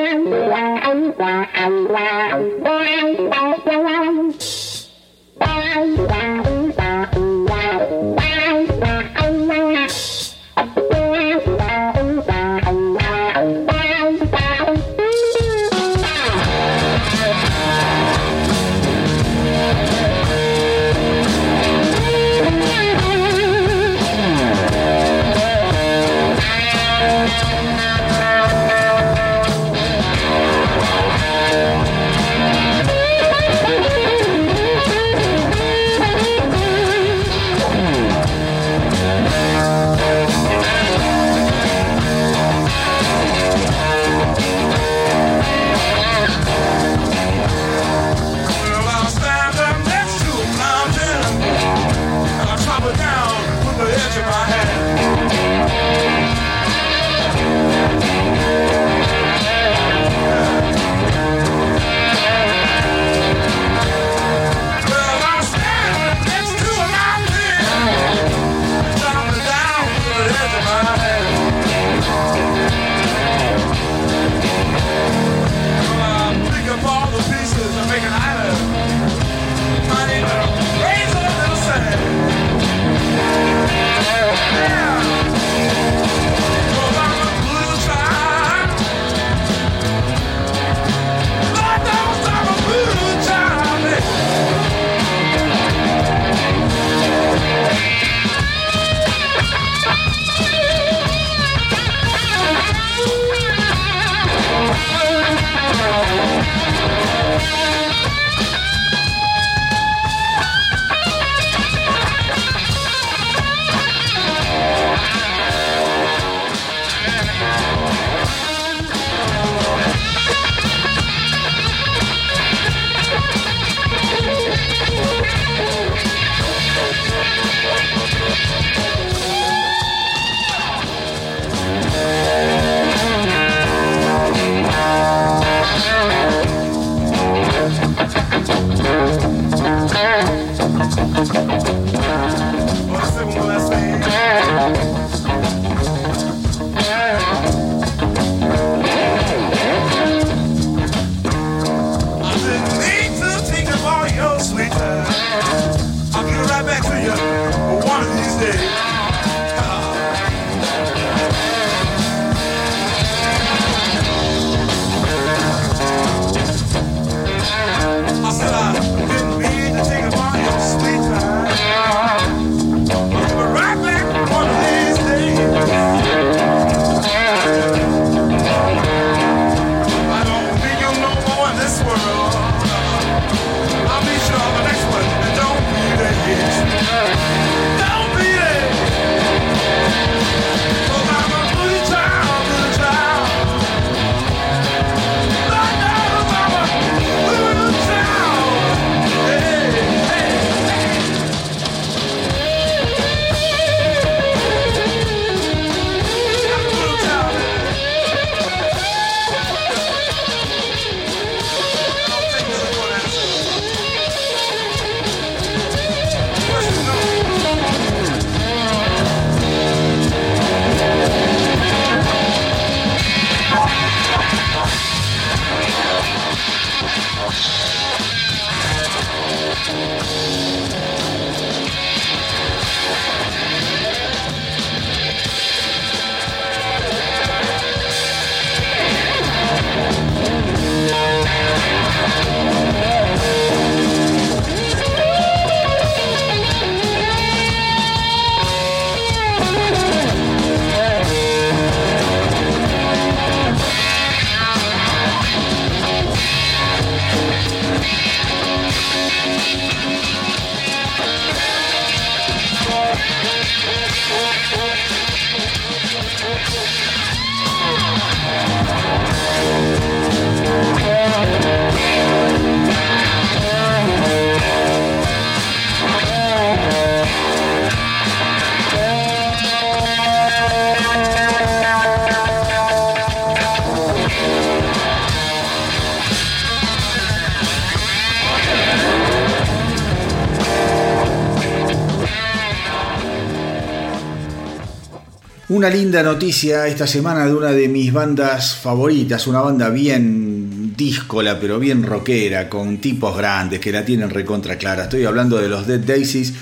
Una linda noticia esta semana de una de mis bandas favoritas, una banda bien díscola, pero bien rockera, con tipos grandes que la tienen recontra clara. Estoy hablando de los Dead Daisies,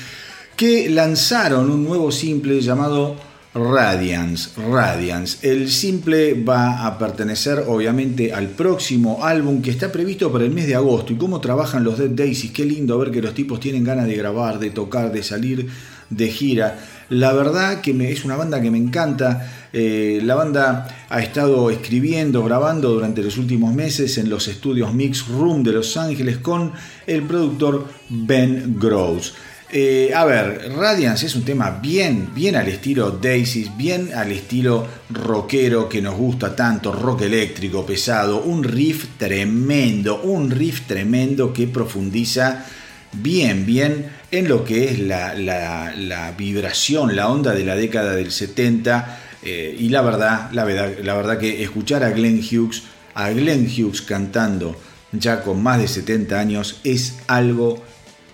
que lanzaron un nuevo simple llamado Radiance. Radiance. El simple va a pertenecer obviamente al próximo álbum que está previsto para el mes de agosto. Y cómo trabajan los Dead Daisies, qué lindo ver que los tipos tienen ganas de grabar, de tocar, de salir de gira. La verdad que me, es una banda que me encanta. Eh, la banda ha estado escribiendo, grabando durante los últimos meses en los estudios Mix Room de Los Ángeles con el productor Ben Gross. Eh, a ver, Radiance es un tema bien, bien al estilo Daisies, bien al estilo rockero que nos gusta tanto, rock eléctrico, pesado, un riff tremendo, un riff tremendo que profundiza bien, bien en lo que es la, vibración, la onda de la década del 70. Eh, y la verdad, la verdad, la verdad que escuchar a Glenn Hughes, a Glenn Hughes cantando ya con más de 70 años es algo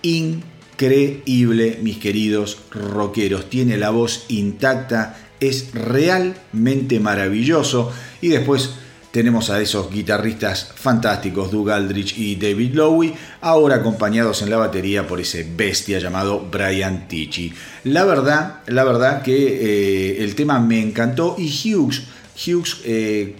increíble, mis queridos rockeros. Tiene la voz intacta, es realmente maravilloso. Y después tenemos a esos guitarristas fantásticos, Doug Aldrich y David Lowe, ahora acompañados en la batería por ese bestia llamado Brian Tichy. La verdad, la verdad que eh, el tema me encantó y Hughes Hughes, eh,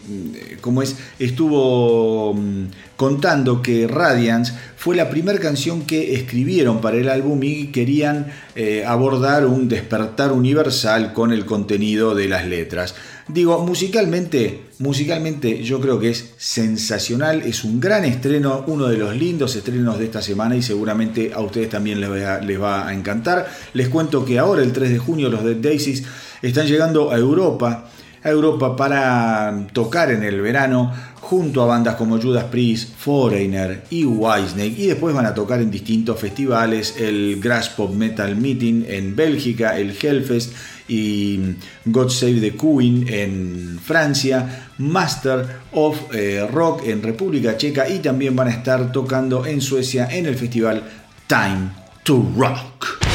como es, estuvo mm, contando que Radiance fue la primera canción que escribieron para el álbum y querían eh, abordar un despertar universal con el contenido de las letras. Digo, musicalmente, musicalmente yo creo que es sensacional, es un gran estreno, uno de los lindos estrenos de esta semana y seguramente a ustedes también les va, les va a encantar. Les cuento que ahora, el 3 de junio, los Dead Daisies están llegando a Europa Europa para tocar en el verano junto a bandas como Judas Priest, Foreigner y Whitesnake y después van a tocar en distintos festivales, el Grass Pop Metal Meeting en Bélgica, el Hellfest y God Save the Queen en Francia, Master of eh, Rock en República Checa y también van a estar tocando en Suecia en el festival Time to Rock.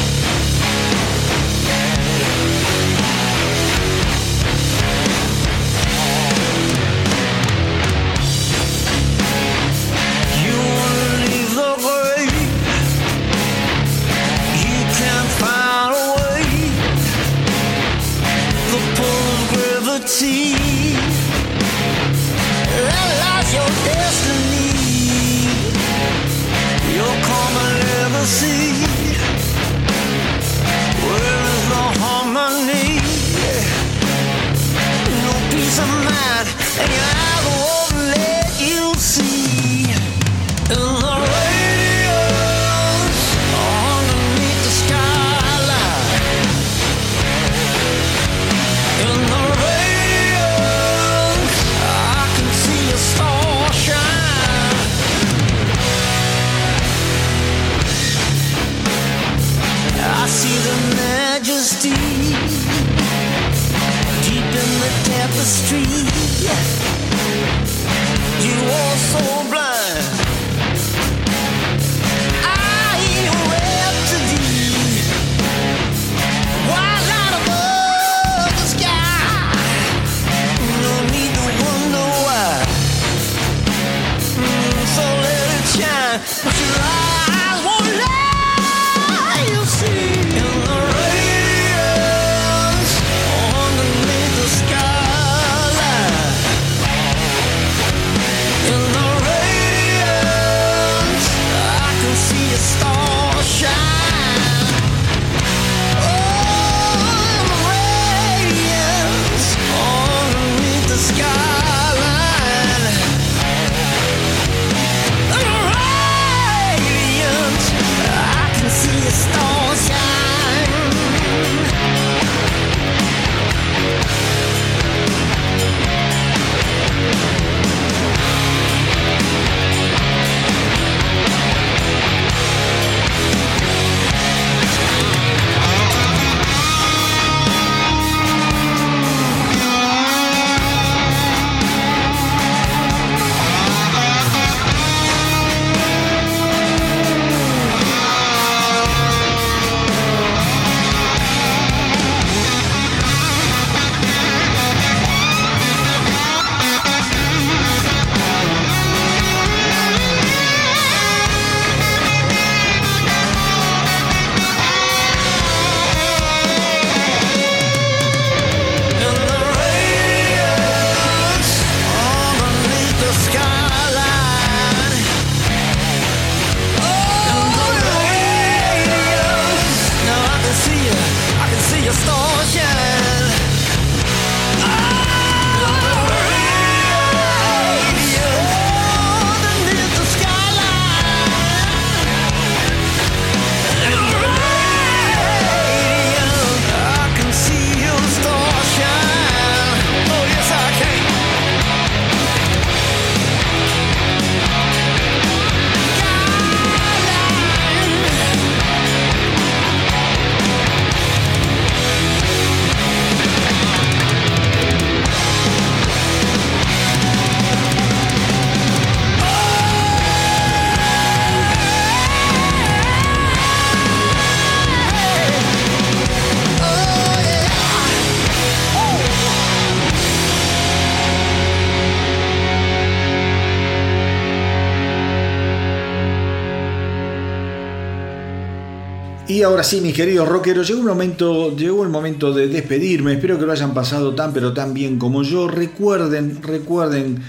Y ahora sí, mis queridos rockeros, llegó, un momento, llegó el momento de despedirme. Espero que lo hayan pasado tan pero tan bien como yo. Recuerden, recuerden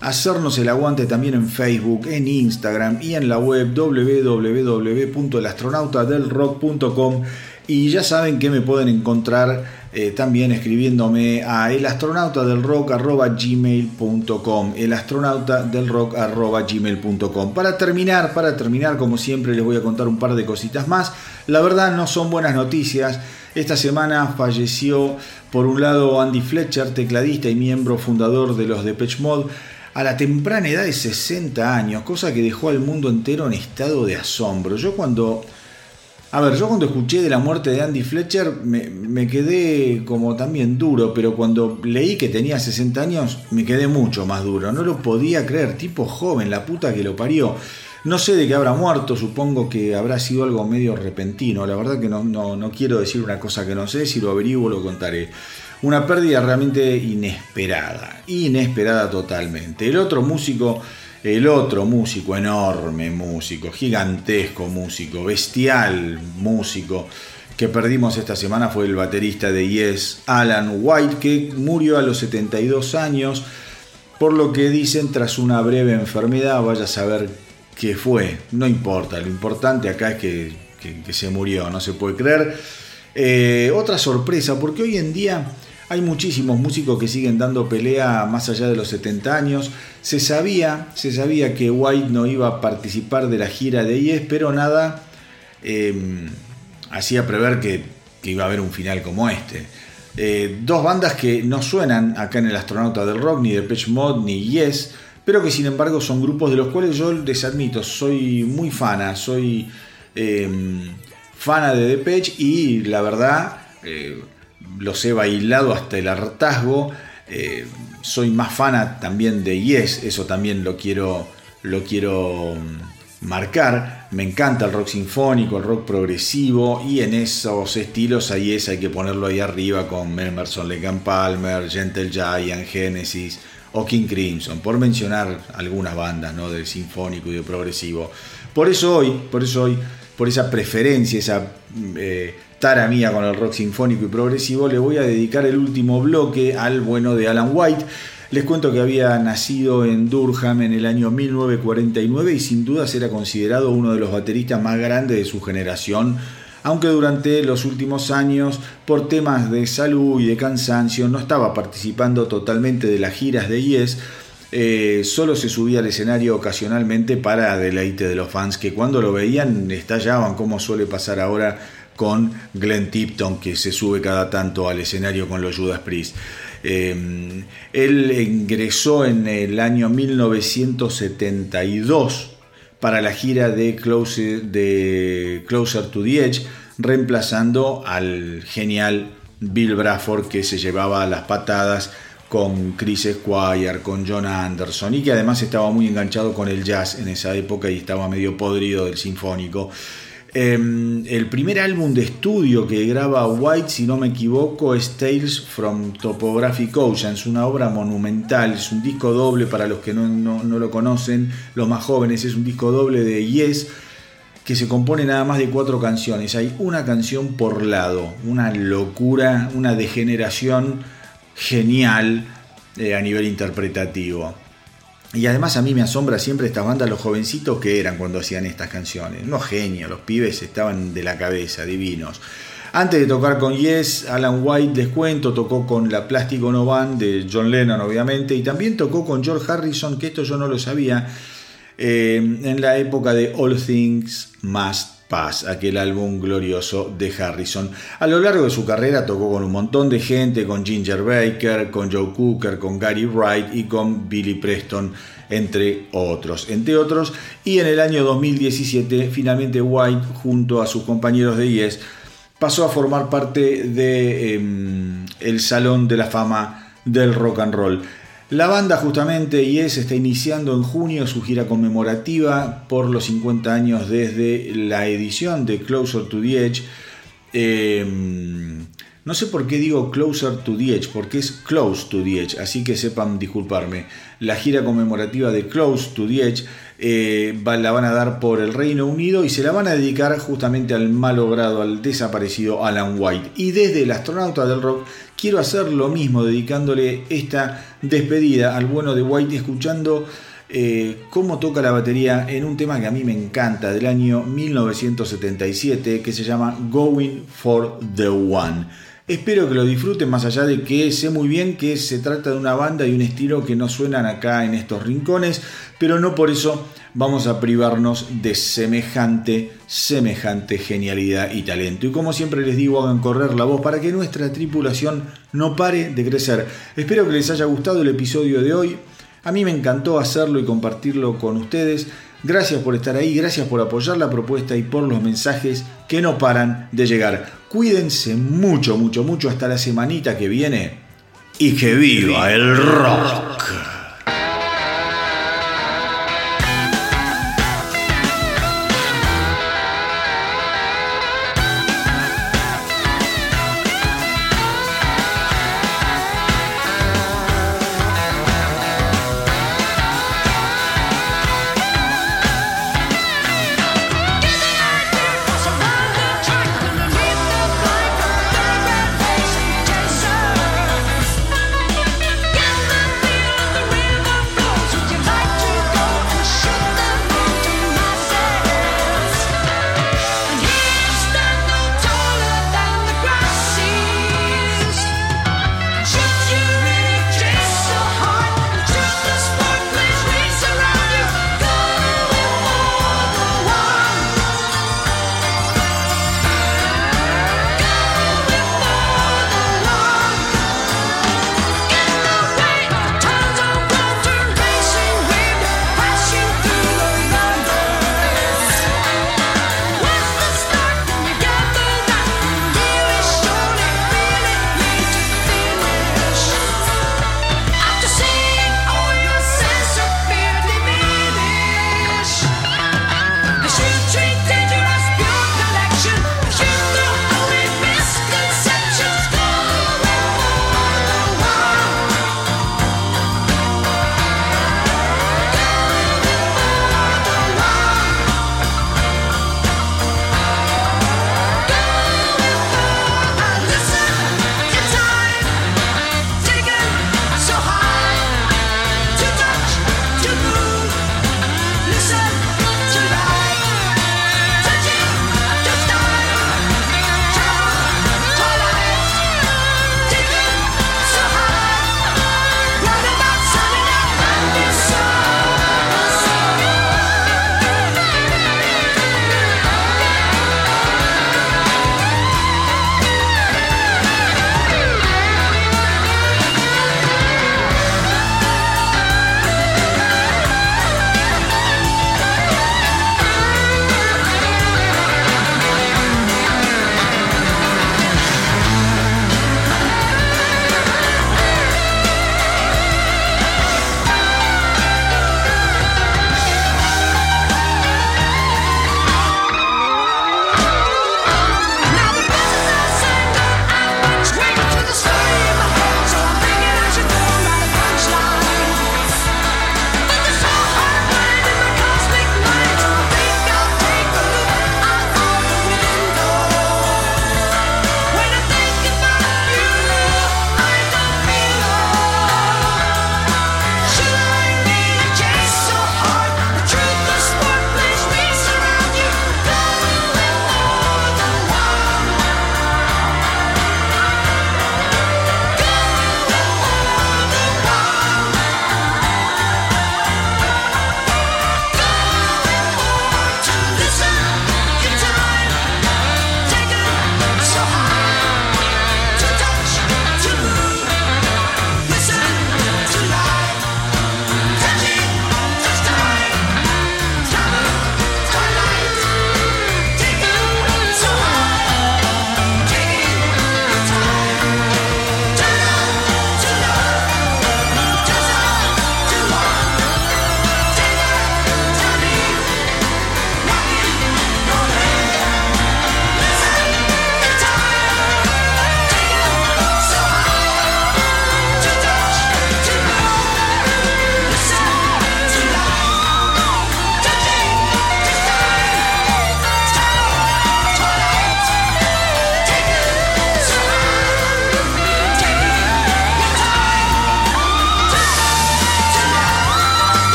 hacernos el aguante también en Facebook, en Instagram y en la web www.elastronautadelrock.com. Y ya saben que me pueden encontrar eh, también escribiéndome a elastronautadelrock.gmail.com elastronautadelrock.gmail.com Para terminar, para terminar, como siempre les voy a contar un par de cositas más. La verdad no son buenas noticias. Esta semana falleció por un lado Andy Fletcher, tecladista y miembro fundador de los Depeche Mode, a la temprana edad de 60 años, cosa que dejó al mundo entero en estado de asombro. Yo cuando a ver, yo cuando escuché de la muerte de Andy Fletcher me, quedé como también duro, pero cuando leí que tenía 60 años me quedé mucho más duro. No lo podía creer, tipo joven, la puta que lo parió. No sé de qué habrá muerto, supongo que habrá sido algo medio repentino. La verdad que no, no, quiero decir una cosa que no sé, si lo averiguo lo contaré. Una pérdida realmente inesperada, inesperada totalmente. El otro músico el otro músico, enorme músico, gigantesco músico, bestial músico que perdimos esta semana fue el baterista de Yes, Alan White, que murió a los 72 años, por lo que dicen tras una breve enfermedad, vaya a saber qué fue, no importa, lo importante acá es que, se murió, no se puede creer. Eh, otra sorpresa, porque hoy en día hay muchísimos músicos que siguen dando pelea más allá de los 70 años. Se sabía, se sabía que White no iba a participar de la gira de Yes, pero nada em, hacía prever que, iba a haber un final como este. Eh, dos bandas que no suenan acá en el Astronauta del Rock, ni Depeche Mode, ni Yes, pero que sin embargo son grupos de los cuales yo les admito, soy muy fana, soy em, fana de Depeche y la verdad... Los he bailado hasta el hartazgo. Eh, soy más fana también de Yes, eso también lo quiero, lo quiero mm, marcar. Me encanta el rock sinfónico, el rock progresivo y en esos estilos a Yes hay que ponerlo ahí arriba con Emerson, Lake Palmer, Gentle Giant, Genesis o King Crimson, por mencionar algunas bandas ¿no? del sinfónico y del progresivo. Por eso hoy, por eso hoy, por esa preferencia, esa mm, eh, tara mía con el rock sinfónico y progresivo, le voy a dedicar el último bloque al bueno de Alan White. Les cuento que había nacido en Durham en el año 1949 y sin duda será considerado uno de los bateristas más grandes de su generación, aunque durante los últimos años, por temas de salud y de cansancio, no estaba participando totalmente de las giras de Yes, eh, solo se subía al escenario ocasionalmente para deleite de los fans que cuando lo veían estallaban, como suele pasar ahora con Glenn Tipton, que se sube cada tanto al escenario con los Judas Priest. Em, él ingresó en el año 1972 para la gira de Closer, to the Edge, reemplazando al genial Bill Bradford que se llevaba las patadas con Chris Squire, con John Anderson y que además estaba muy enganchado con el jazz en esa época y estaba medio podrido del sinfónico. Em, el primer álbum de estudio que graba White, si no me equivoco, es Tales from Topographic Oceans, una obra monumental, es un disco doble para los que no, lo conocen, los más jóvenes, es un disco doble de Yes que se compone nada más de cuatro canciones. Hay una canción por lado, una locura, una degeneración genial eh, a nivel interpretativo. Y además a mí me asombra siempre estas bandas, los jovencitos que eran cuando hacían estas canciones. No genios, los pibes estaban de la cabeza, divinos. Antes de tocar con Yes, Alan White, les cuento, tocó con la Plástico No Band de John Lennon, obviamente, y también tocó con George Harrison, que esto yo no lo sabía, eh, en la época de All Things Must Paz, aquel álbum glorioso de Harrison. A lo largo de su carrera tocó con un montón de gente, con Ginger Baker, con Joe Cooker, con Gary Wright y con Billy Preston, entre otros, entre otros. Y en el año 2017, finalmente White, junto a sus compañeros de Yes, pasó a formar parte de em, el Salón de la Fama del Rock and Roll. La banda justamente Yes está iniciando en junio su gira conmemorativa por los 50 años desde la edición de Closer to the Edge. Em, no sé por qué digo Closer to the Edge, porque es Close to the Edge, así que sepan disculparme. La gira conmemorativa de Close to the Edge eh, la van a dar por el Reino Unido y se la van a dedicar justamente al malogrado, al desaparecido Alan White. Y desde el astronauta del rock quiero hacer lo mismo, dedicándole esta despedida al bueno de White, escuchando eh, cómo toca la batería en un tema que a mí me encanta, del año 1977, que se llama Going for the One. Espero que lo disfruten más allá de que sé muy bien que se trata de una banda y un estilo que no suenan acá en estos rincones, pero no por eso vamos a privarnos de semejante, semejante genialidad y talento. Y como siempre les digo, hagan correr la voz para que nuestra tripulación no pare de crecer. Espero que les haya gustado el episodio de hoy. A mí me encantó hacerlo y compartirlo con ustedes. Gracias por estar ahí, gracias por apoyar la propuesta y por los mensajes que no paran de llegar. Cuídense mucho, mucho, mucho hasta la semanita que viene y que viva el rock.